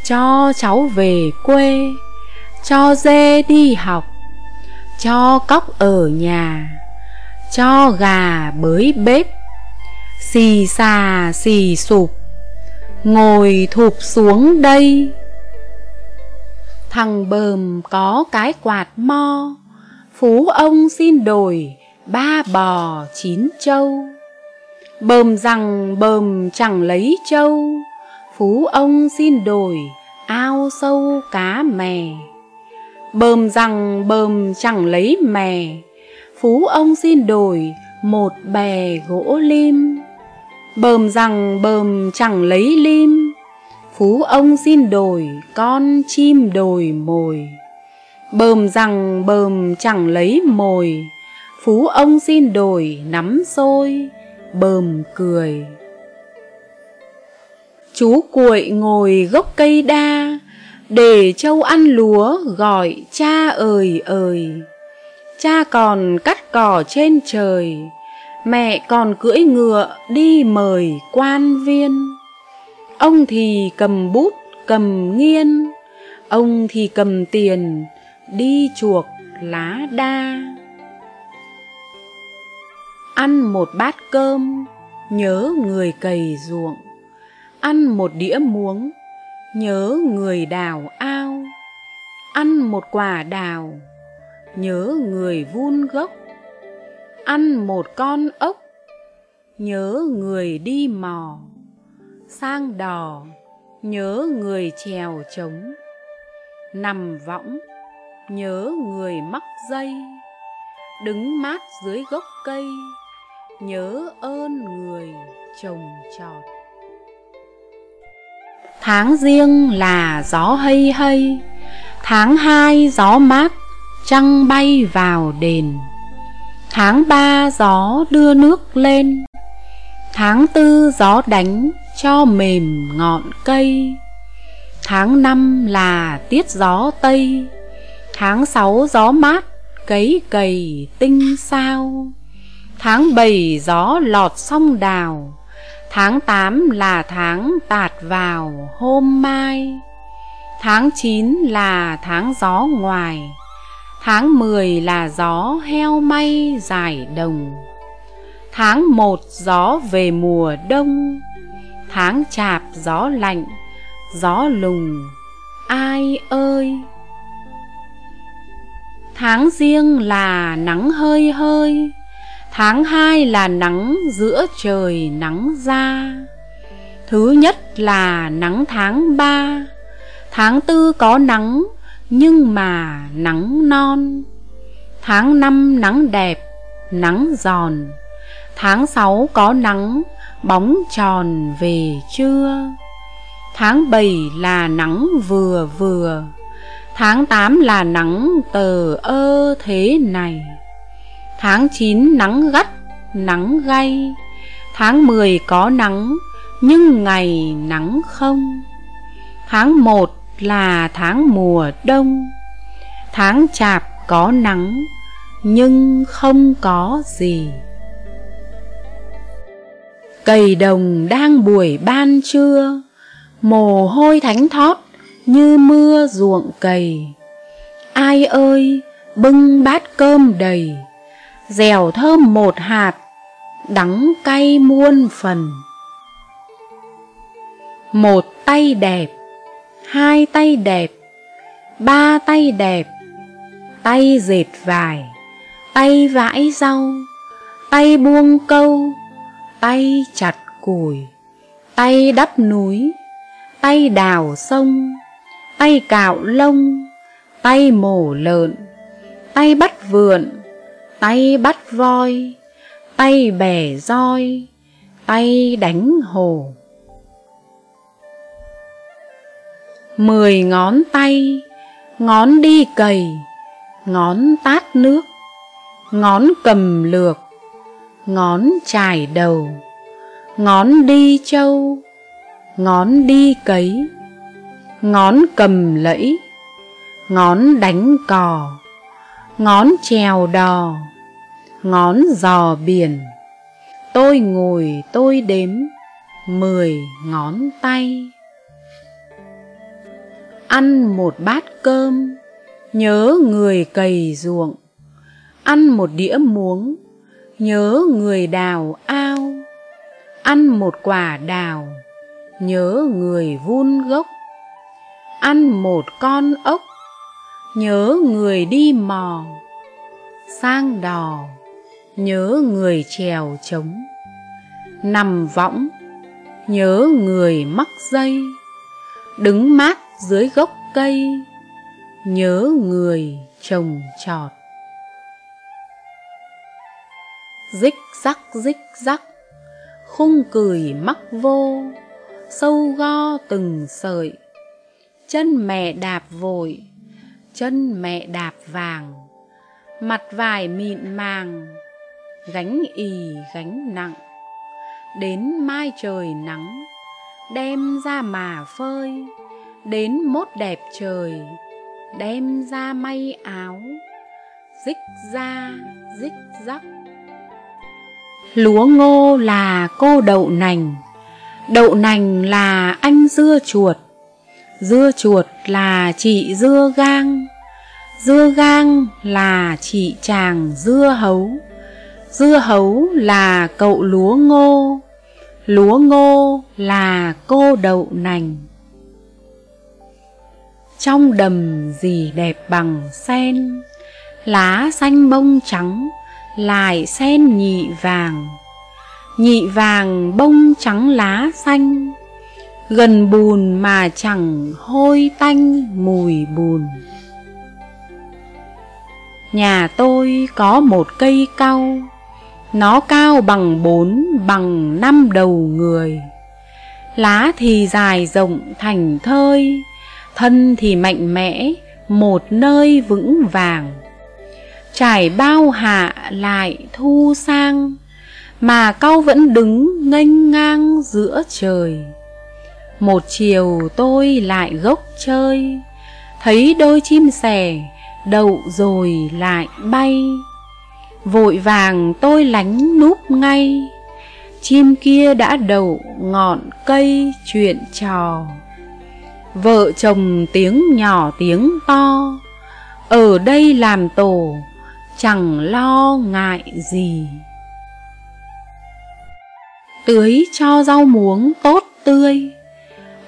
cho cháu về quê, cho dê đi học, cho cóc ở nhà, cho gà bới bếp, xì xà xì sụp, ngồi thụp xuống đây thằng bờm có cái quạt mo. Phú ông xin đổi ba bò chín trâu. Bờm rằng bờm chẳng lấy trâu. Phú ông xin đổi ao sâu cá mè. Bờm rằng bờm chẳng lấy mè. Phú ông xin đổi một bè gỗ lim. Bờm rằng bờm chẳng lấy lim phú ông xin đổi, con chim đồi mồi. Bờm rằng bờm chẳng lấy mồi. Phú ông xin đổi, nắm xôi, bờm cười. Chú cuội ngồi gốc cây đa, để châu ăn lúa, gọi cha ơi ơi. Cha còn cắt cỏ trên trời, mẹ còn cưỡi ngựa đi mời quan viên ông thì cầm bút, cầm nghiên. Ông thì cầm tiền, đi chuộc lá đa. Ăn một bát cơm, nhớ người cày ruộng. Ăn một đĩa muống, nhớ người đào ao. Ăn một quả đào, nhớ người vun gốc. Ăn một con ốc, nhớ người đi mò sang đò, nhớ người chèo trống. Nằm võng, nhớ người mắc dây. Đứng mát dưới gốc cây, nhớ ơn người trồng trọt. Tháng riêng là gió hây hây, Tháng hai gió mát, Trăng bay vào đền. Tháng ba gió đưa nước lên, Tháng tư gió đánh cho mềm ngọn cây. Tháng năm là tiết gió tây, Tháng sáu gió mát, cấy cầy tinh sao. Tháng bảy gió lọt sông đào, Tháng tám là tháng tạt vào hôm mai. Tháng chín là tháng gió ngoài, Tháng mười là gió heo may dài đồng. Tháng một gió về mùa đông Tháng chạp gió lạnh Gió lùng. Ai ơi! Tháng riêng là nắng hơi hơi Tháng hai là nắng giữa trời nắng ra. Thứ nhất là nắng tháng ba Tháng tư có nắng nhưng mà nắng non. Tháng năm nắng đẹp, nắng giòn Tháng sáu có nắng, bóng tròn về trưa. Tháng bảy là nắng vừa vừa Tháng tám là nắng tờ ơ thế này. Tháng chín nắng gắt, nắng gay Tháng mười có nắng, nhưng ngày nắng không. Tháng một là tháng mùa đông Tháng chạp có nắng nhưng không có gì. Cầy đồng đang buổi ban trưa, Mồ hôi thánh thót như mưa ruộng cầy. Ai ơi, bưng bát cơm đầy, Dẻo thơm một hạt, Đắng cay muôn phần. Một tay đẹp, hai tay đẹp, ba tay đẹp, tay dệt vải, tay vãi rau, tay buông câu tay chặt củi, tay đắp núi, tay đào sông, tay cạo lông, tay mổ lợn, tay bắt vượn, tay bắt voi, tay bẻ roi, tay đánh hồ. Mười ngón tay, ngón đi cầy, ngón tát nước, ngón cầm lược ngón trải đầu ngón đi châu ngón đi cấy ngón cầm lẫy ngón đánh cò ngón trèo đò ngón giò biển tôi ngồi tôi đếm mười ngón tay Ăn một bát cơm, nhớ người cày ruộng. Ăn một đĩa muống, nhớ người đào ao. Ăn một quả đào, nhớ người vun gốc. Ăn một con ốc, nhớ người đi mò. Sang đò, nhớ người trèo trống. Nằm võng, nhớ người mắc dây. Đứng mát dưới gốc cây nhớ người trồng trọt rích rắc rích rắc. Khung cười mắc vô. Sâu go từng sợi. Chân mẹ đạp vội. Chân mẹ đạp vàng. Mặt vải mịn màng. Gánh ì, gánh nặng. Đến mai trời nắng. Đem ra mà phơi. Đến mốt đẹp trời. Đem ra may áo. Dích ra dích rắc lúa ngô là cô đậu nành. Đậu nành là anh dưa chuột. Dưa chuột là chị dưa gang. Dưa gang là chị chàng dưa hấu. Dưa hấu là cậu lúa ngô. Lúa ngô là cô đậu nành. Trong đầm gì đẹp bằng sen, lá xanh bông trắng lại sen nhị vàng. Nhị vàng bông trắng lá xanh, gần bùn mà chẳng hôi tanh mùi bùn. Nhà tôi có một cây cau nó cao bằng bốn, bằng năm đầu người. Lá thì dài rộng thành thơi, thân thì mạnh mẽ, một nơi vững vàng trải bao hạ lại thu sang, mà cau vẫn đứng nghênh ngang giữa trời. Một chiều tôi lại gốc chơi, thấy đôi chim sẻ đậu rồi lại bay. Vội vàng tôi lánh núp ngay, chim kia đã đậu ngọn cây chuyện trò. Vợ chồng tiếng nhỏ tiếng to, ở đây làm tổ chẳng lo ngại gì. Tưới cho rau muống tốt tươi,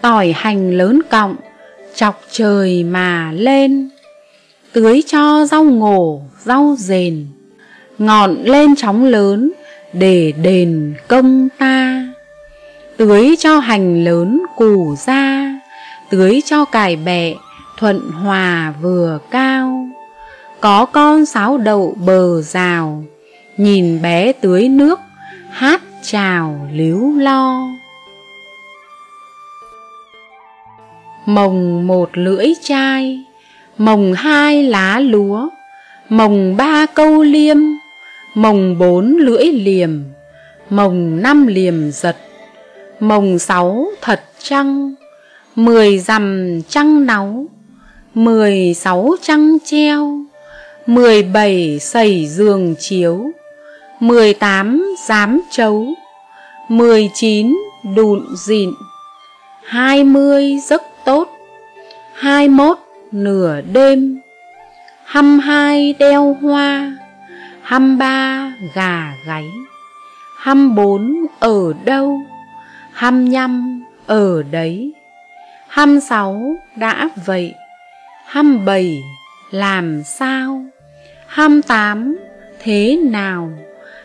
tỏi hành lớn cọng, chọc trời mà lên. Tưới cho rau ngổ, rau rền ngọn lên chóng lớn để đền công ta. Tưới cho hành lớn củ ra, tưới cho cải bẹ thuận hòa vừa cao có con sáo đậu bờ rào, nhìn bé tưới nước, hát chào líu lo. Mồng một lưỡi chai, mồng hai lá lúa, mồng ba câu liêm, mồng bốn lưỡi liềm, mồng năm liềm giật, mồng sáu thật trăng, mười dằm trăng náu, mười sáu trăng treo mười bảy sẩy giường chiếu, mười tám giám chấu, mười chín đụn dịn, hai mươi giấc tốt, hai mốt nửa đêm hăm hai đeo hoa hăm ba gà gáy hăm bốn ở đâu hăm nhăm ở đấy hăm sáu đã vậy hăm bảy làm sao? Hăm tám thế nào?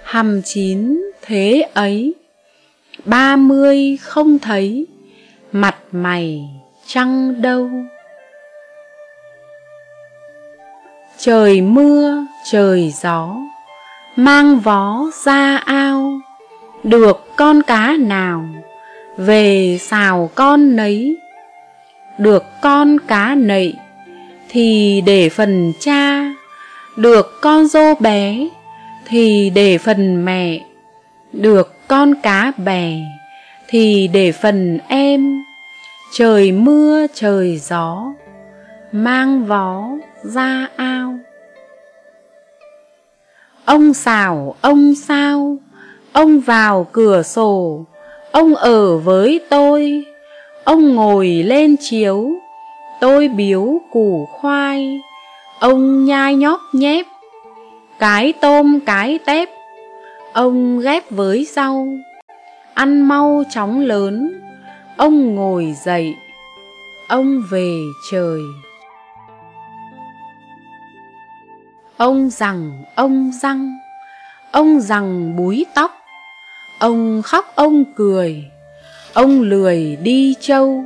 Hăm chín thế ấy. Ba mươi không thấy. Mặt mày chăng đâu? Trời mưa, trời gió. Mang vó ra ao. Được con cá nào? Về xào con nấy. Được con cá nậy thì để phần cha được con dô bé, thì để phần mẹ. Được con cá bè, thì để phần em. Trời mưa, trời gió, mang vó ra ao. Ông xào, ông sao, ông vào cửa sổ, ông ở với tôi. Ông ngồi lên chiếu, tôi biếu củ khoai ông nhai nhóp nhép, cái tôm cái tép. Ông ghép với rau, ăn mau chóng lớn. Ông ngồi dậy, ông về trời. Ông rằng ông răng, ông rằng búi tóc. Ông khóc ông cười, ông lười đi châu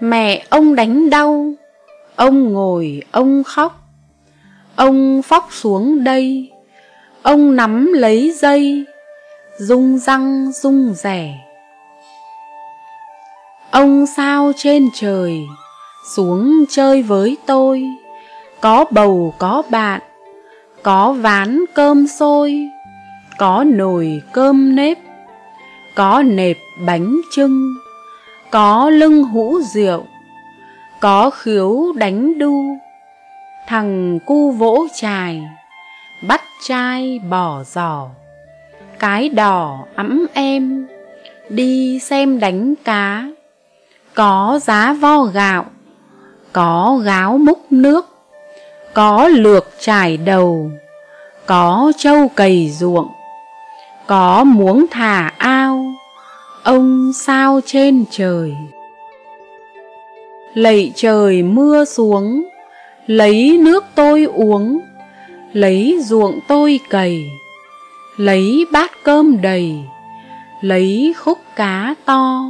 mẹ ông đánh đau, ông ngồi ông khóc ông phóc xuống đây, ông nắm lấy dây, rung răng rung rẻ. Ông sao trên trời, xuống chơi với tôi. Có bầu, có bạn, có ván cơm sôi có nồi cơm nếp, có nệp bánh trưng có lưng hũ rượu, có khiếu đánh đu thằng cu vỗ chài, bắt trai bỏ giỏ cái đỏ ẵm em, đi xem đánh cá. Có giá vo gạo, có gáo múc nước. Có lược trải đầu, có trâu cầy ruộng. Có muống thả ao, ông sao trên trời. Lạy trời mưa xuống lấy nước tôi uống, lấy ruộng tôi cày, lấy bát cơm đầy, lấy khúc cá to.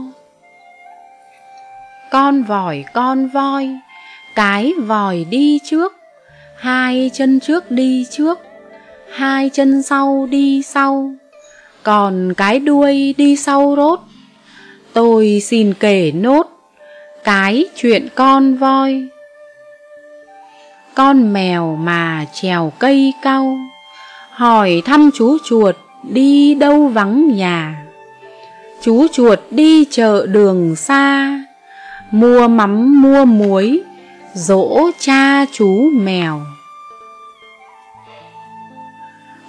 Con vòi, con voi, cái vòi đi trước, hai chân trước đi trước, hai chân sau đi sau, còn cái đuôi đi sau rốt. Tôi xin kể nốt cái chuyện con voi con mèo mà trèo cây cau. Hỏi thăm chú chuột, đi đâu vắng nhà? Chú chuột, đi chợ đường xa. Mua mắm, mua muối, dỗ cha chú mèo.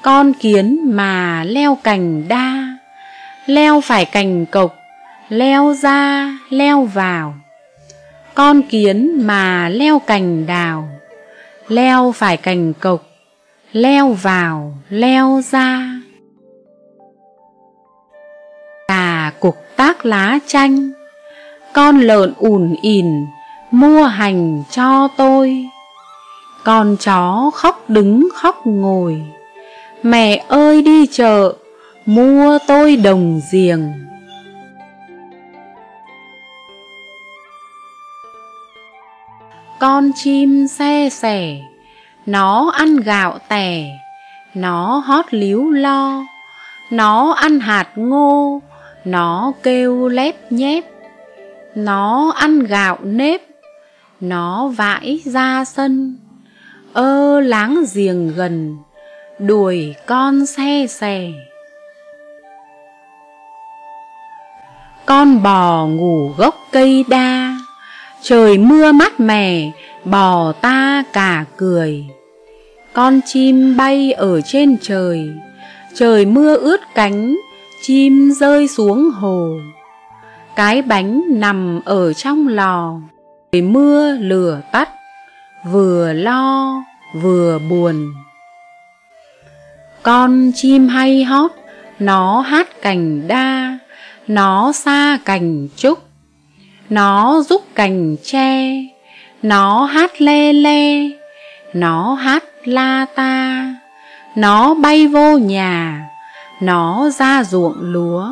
Con kiến mà leo cành đa, leo phải cành cộc, leo ra, leo vào. Con kiến mà leo cành đào leo phải cành cộc, leo vào, leo ra. Cà cục tác lá chanh, con lợn ùn ỉn mua hành cho tôi. Con chó khóc đứng khóc ngồi, mẹ ơi đi chợ, mua tôi đồng giềng. Con chim xe sẻ. Nó ăn gạo tẻ, nó hót líu lo. Nó ăn hạt ngô, nó kêu lép nhép. Nó ăn gạo nếp, nó vãi ra sân. Ơ láng giềng gần, đuổi con xe xẻ con bò ngủ gốc cây đa trời mưa mát mẻ, bò ta cả cười. Con chim bay ở trên trời trời mưa ướt cánh, chim rơi xuống hồ. Cái bánh nằm ở trong lò, trời mưa lửa tắt, vừa lo vừa buồn. Con chim hay hót, nó hát cành đa, nó xa cành trúc nó giúp cành tre, nó hát le le, nó hát la ta. Nó bay vô nhà, nó ra ruộng lúa.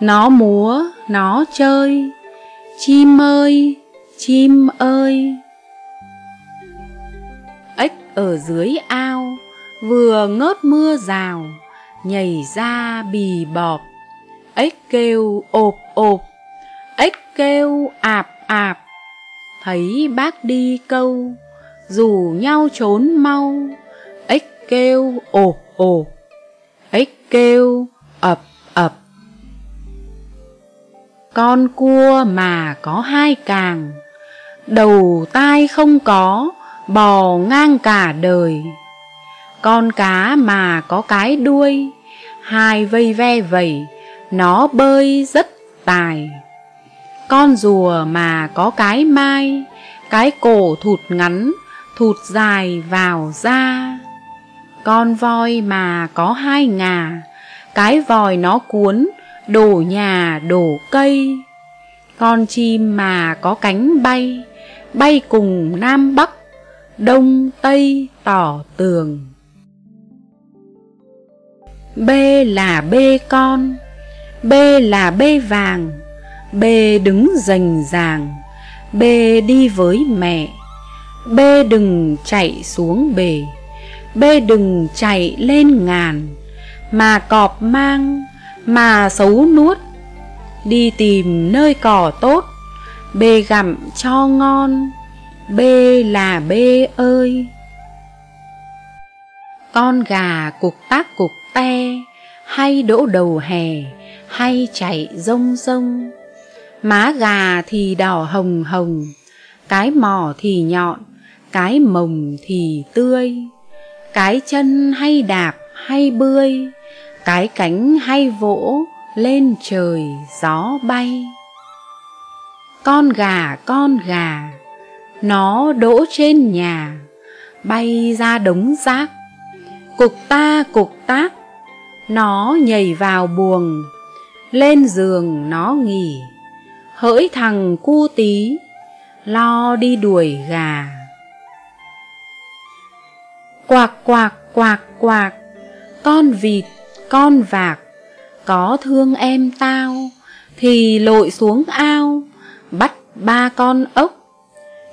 Nó múa, nó chơi. Chim ơi chim ơi. Ếch ở dưới ao, vừa ngớt mưa rào, nhảy ra bì bọp. Ếch kêu ộp ộp kêu ạp ạp. Thấy bác đi câu rủ nhau trốn mau. Ếch kêu ồ ồ, ếch kêu ập ập. Con cua mà có hai càng đầu tai không có bò ngang cả đời. Con cá mà có cái đuôi hai vây ve vẩy nó bơi rất tài con rùa mà có cái mai, cái cổ thụt ngắn, thụt dài vào da. Con voi mà có hai ngà, cái vòi nó cuốn, đổ nhà, đổ cây. Con chim mà có cánh bay bay cùng nam bắc, đông tây tỏ tường. B là b con b là b vàng b đứng rành ràng b đi với mẹ. B đừng chạy xuống bể b đừng chạy lên ngàn. Mà cọp mang, mà xấu nuốt, đi tìm nơi cỏ tốt. Bê gặm cho ngon, bê là bê ơi. Con gà cục tác cục te, hay đỗ đầu hè, hay chạy rông rông má gà thì đỏ hồng hồng, cái mỏ thì nhọn, cái mồng thì tươi. Cái chân hay đạp hay bươi cái cánh hay vỗ lên trời gió bay. Con gà con gà, nó đỗ trên nhà, bay ra đống rác. Cục ta, cục tác, nó nhảy vào buồng, lên giường nó nghỉ hỡi thằng cu tí lo đi đuổi gà. Quạc quạc quạc quạc, con vịt, con vạc, có thương em tao, thì lội xuống ao, bắt ba con ốc,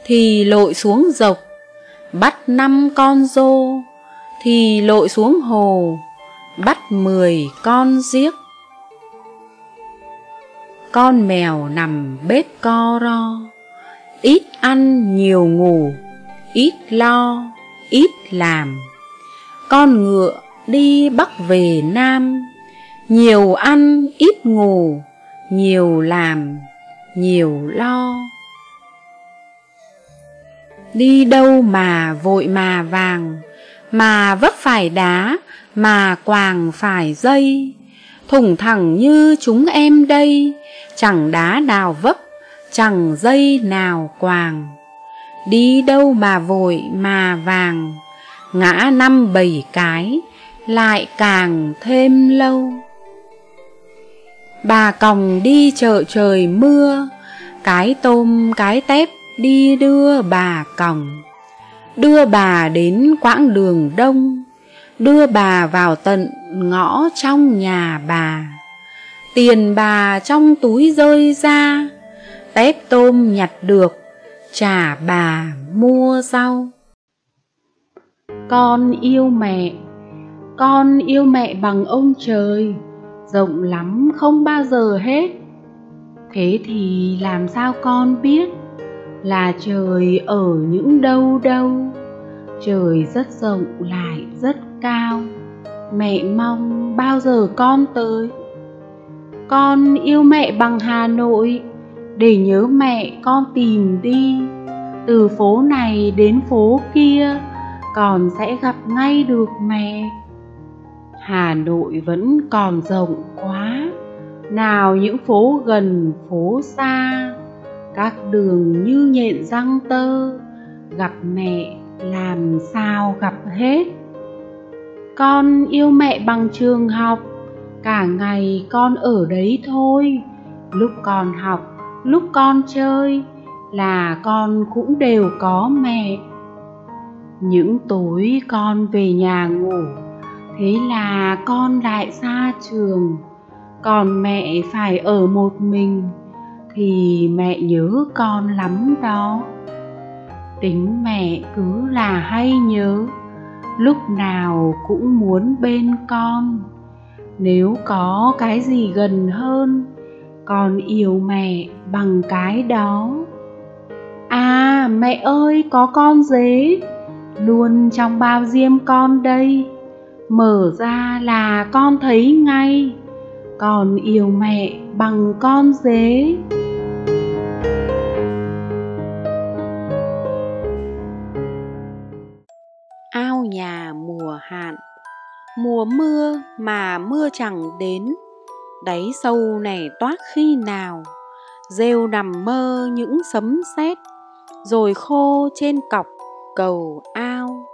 thì lội xuống dọc, bắt năm con rô, thì lội xuống hồ, bắt mười con giếc con mèo nằm bếp co ro. Ít ăn nhiều ngủ, ít lo, ít làm. Con ngựa đi bắc về nam. Nhiều ăn, ít ngủ, nhiều làm, nhiều lo. Đi đâu mà vội mà vàng, mà vấp phải đá, mà quàng phải dây thủng thẳng như chúng em đây, chẳng đá nào vấp, chẳng dây nào quàng. Đi đâu mà vội mà vàng, ngã năm bảy cái, lại càng thêm lâu. Bà còng đi chợ trời mưa, cái tôm, cái tép đi đưa bà còng. Đưa bà đến quãng đường đông đưa bà vào tận ngõ trong nhà bà. Tiền bà trong túi rơi ra, tép tôm nhặt được, trả bà mua rau. Con yêu mẹ, con yêu mẹ bằng ông trời, rộng lắm không bao giờ hết. Thế thì làm sao con biết là trời ở những đâu đâu? Trời rất rộng lại rất cao. Mẹ mong bao giờ con tới? Con yêu mẹ bằng hà nội. Để nhớ mẹ, con tìm đi. Từ phố này đến phố kia còn sẽ gặp ngay được mẹ. Hà nội vẫn còn rộng quá. Nào những phố gần, phố xa. Các đường như nhện răng tơ. Gặp mẹ, làm sao gặp hết? Con yêu mẹ bằng trường học, cả ngày con ở đấy thôi. Lúc con học, lúc con chơi là con cũng đều có mẹ. Những tối con về nhà ngủ, thế là con lại xa trường. Còn mẹ phải ở một mình, thì mẹ nhớ con lắm đó. Tính mẹ cứ là hay nhớ lúc nào cũng muốn bên con. Nếu có cái gì gần hơn con yêu mẹ bằng cái đó. À mẹ ơi, có con dế luôn trong bao diêm con đây. Mở ra là con thấy ngay. Con yêu mẹ bằng con dế. Hạn. Mùa mưa mà mưa chẳng đến, đáy sâu này toát khi nào? Rêu nằm mơ những sấm sét, rồi khô trên cọc cầu ao.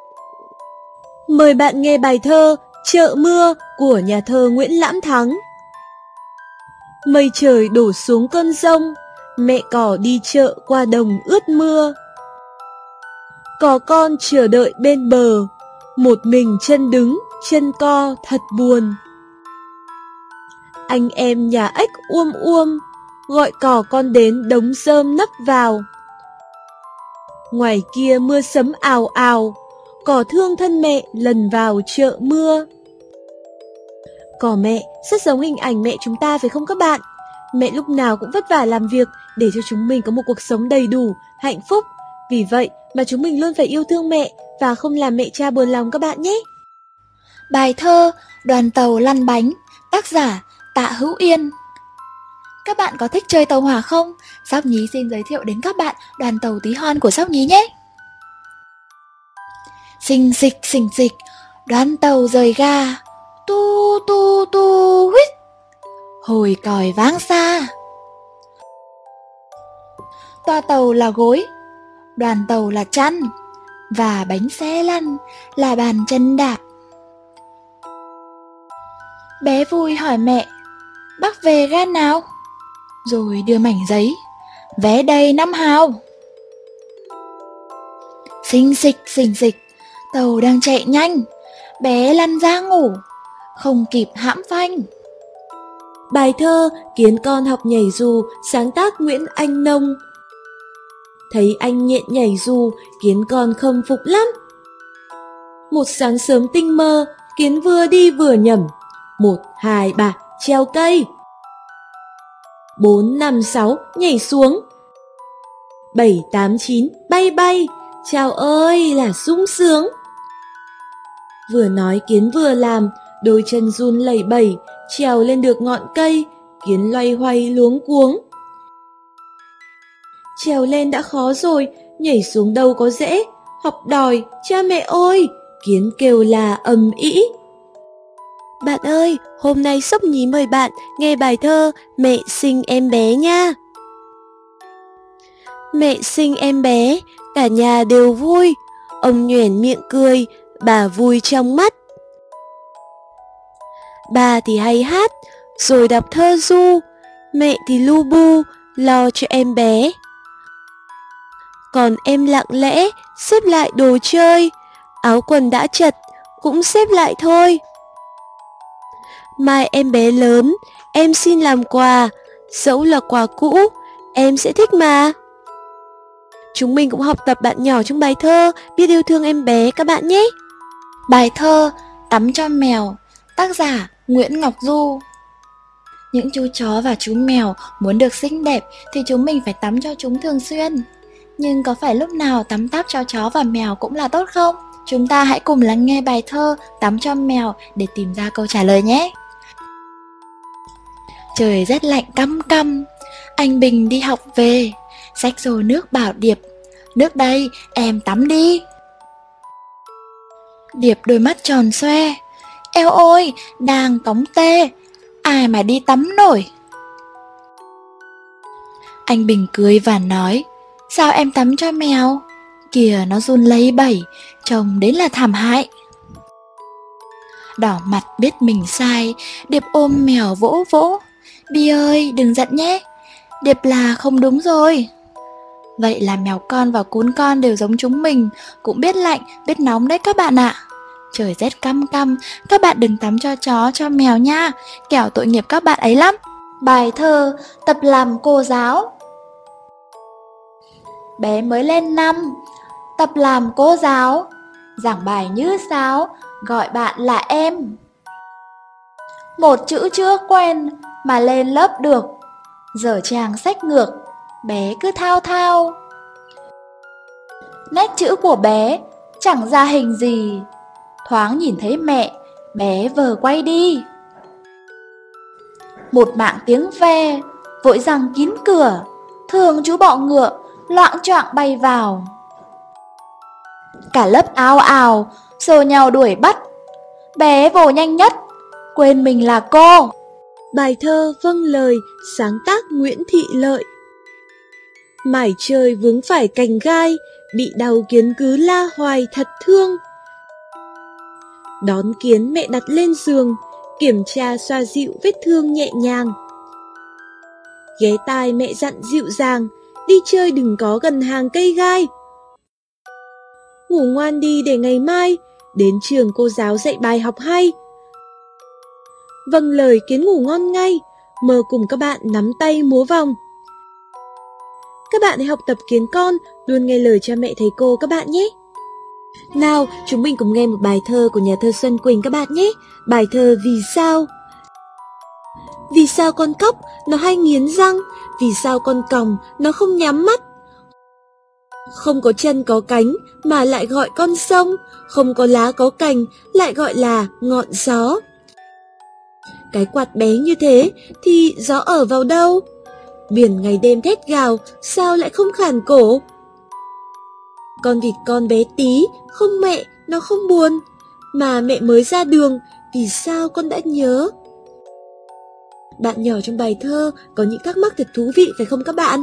Mời bạn nghe bài thơ chợ mưa của nhà thơ nguyễn lãm thắng. Mây trời đổ xuống cơn rông, mẹ cỏ đi chợ qua đồng ướt mưa. Cỏ con chờ đợi bên bờ một mình chân đứng, chân co, thật buồn. Anh em nhà ếch uôm uôm, gọi cỏ con đến đống rơm nấp vào. Ngoài kia mưa sấm ào ào cỏ thương thân mẹ lần vào chợ mưa. Cỏ mẹ, rất giống hình ảnh mẹ chúng ta phải không các bạn? Mẹ lúc nào cũng vất vả làm việc để cho chúng mình có một cuộc sống đầy đủ, hạnh phúc. Vì vậy mà chúng mình luôn phải yêu thương mẹ và không làm mẹ cha buồn lòng các bạn nhé. Bài thơ Đoàn tàu lăn bánh, Tác giả Tạ Hữu Yên. Các bạn có thích chơi tàu hỏa không? Sóc Nhí xin giới thiệu đến các bạn đoàn tàu tí hon của Sóc Nhí nhé. Xình xịch xình xịch, Đoàn tàu rời ga. Tu tu tu, huýt. Hồi còi vang xa. Toa tàu là gối Đoàn tàu là chăn Và bánh xe lăn là bàn chân đạp Bé vui hỏi mẹ, bác về ga nào? Rồi đưa mảnh giấy, vé đầy năm hào. Xinh xịch xình xịch, tàu đang chạy nhanh, bé lăn ra ngủ, không kịp hãm phanh. Bài thơ Kiến con học nhảy dù sáng tác Nguyễn Anh Nông Thấy anh nhện nhảy dù, kiến con không phục lắm. Một sáng sớm tinh mơ, kiến vừa đi vừa nhẩm một, hai, ba, treo cây. 4, 5, 6 nhảy xuống. 7, 8, 9 bay bay, chào ơi là sung sướng. Vừa nói kiến vừa làm, đôi chân run lẩy bẩy, trèo lên được ngọn cây, kiến loay hoay luống cuống. Trèo lên đã khó rồi, nhảy xuống đâu có dễ, học đòi, cha mẹ ơi, kiến kêu là ầm ĩ. Bạn ơi, hôm nay Sóc Nhí mời bạn nghe bài thơ Mẹ sinh em bé nha. Mẹ sinh em bé, cả nhà đều vui, ông nhoẻn miệng cười, bà vui trong mắt. Bà thì hay hát, rồi đọc thơ du, mẹ thì lu bu, lo cho em bé. Còn em lặng lẽ, xếp lại đồ chơi, áo quần đã chật, cũng xếp lại thôi. Mai em bé lớn, em xin làm quà, dẫu là quà cũ, em sẽ thích mà. Chúng mình cũng học tập bạn nhỏ trong bài thơ Biết yêu thương em bé các bạn nhé. Bài thơ Tắm cho mèo Tác giả Nguyễn Ngọc Du Những chú chó và chú mèo muốn được xinh đẹp thì chúng mình phải tắm cho chúng thường xuyên. Nhưng có phải lúc nào tắm táp cho chó và mèo cũng là tốt không? Chúng ta hãy cùng lắng nghe bài thơ Tắm cho mèo để tìm ra câu trả lời nhé. Trời rất lạnh căm căm, anh Bình đi học về, xách rồi nước bảo Điệp, nước đây, em tắm đi. Điệp đôi mắt tròn xoe, eo ôi, đang cống tê, ai mà đi tắm nổi. Anh Bình cười và nói, sao em tắm cho mèo? Kìa nó run lấy bẩy, trông đến là thảm hại. Đỏ mặt biết mình sai, Điệp ôm mèo vỗ vỗ, Bi ơi, đừng giận nhé. Điệp là không đúng rồi. Vậy là mèo con và cún con đều giống chúng mình, cũng biết lạnh, biết nóng đấy các bạn ạ. Trời rét căm căm, các bạn đừng tắm cho chó, cho mèo nha, kẻo tội nghiệp các bạn ấy lắm. Bài thơ Tập làm cô giáo Bé mới lên năm, tập làm cô giáo, giảng bài như sao, gọi bạn là em. Một chữ chưa quen, mà lên lớp được. Giờ chàng sách ngược, bé cứ thao thao. Nét chữ của bé chẳng ra hình gì. Thoáng nhìn thấy mẹ, bé vờ quay đi. Một mạng tiếng ve, vội rằng kín cửa, thường chú bọ ngựa, loạn choạng bay vào. Cả lớp áo ào, xô nhau đuổi bắt. Bé vồ nhanh nhất, quên mình là cô. Bài thơ vâng lời sáng tác Nguyễn Thị Lợi Mải trời vướng phải cành gai Bị đau kiến cứ la hoài thật thương Đón kiến mẹ đặt lên giường Kiểm tra xoa dịu vết thương nhẹ nhàng Ghé tai mẹ dặn dịu dàng Đi chơi đừng có gần hàng cây gai Ngủ ngoan đi để ngày mai Đến trường cô giáo dạy bài học hay Vâng lời kiến ngủ ngon ngay, mơ cùng các bạn nắm tay múa vòng. Các bạn hãy học tập kiến con, luôn nghe lời cha mẹ thầy cô các bạn nhé. Nào, chúng mình cùng nghe một bài thơ của nhà thơ Xuân Quỳnh các bạn nhé. Bài thơ Vì sao? Vì sao con cóc nó hay nghiến răng? Vì sao con còng nó không nhắm mắt? Không có chân có cánh mà lại gọi con sông, không có lá có cành lại gọi là ngọn gió. Cái quạt bé như thế thì gió ở vào đâu? Biển ngày đêm thét gào, sao lại không khản cổ? Con vịt con bé tí, không mẹ, nó không buồn. Mà mẹ mới ra đường, vì sao con đã nhớ? Bạn nhỏ trong bài thơ có những thắc mắc thật thú vị phải không các bạn?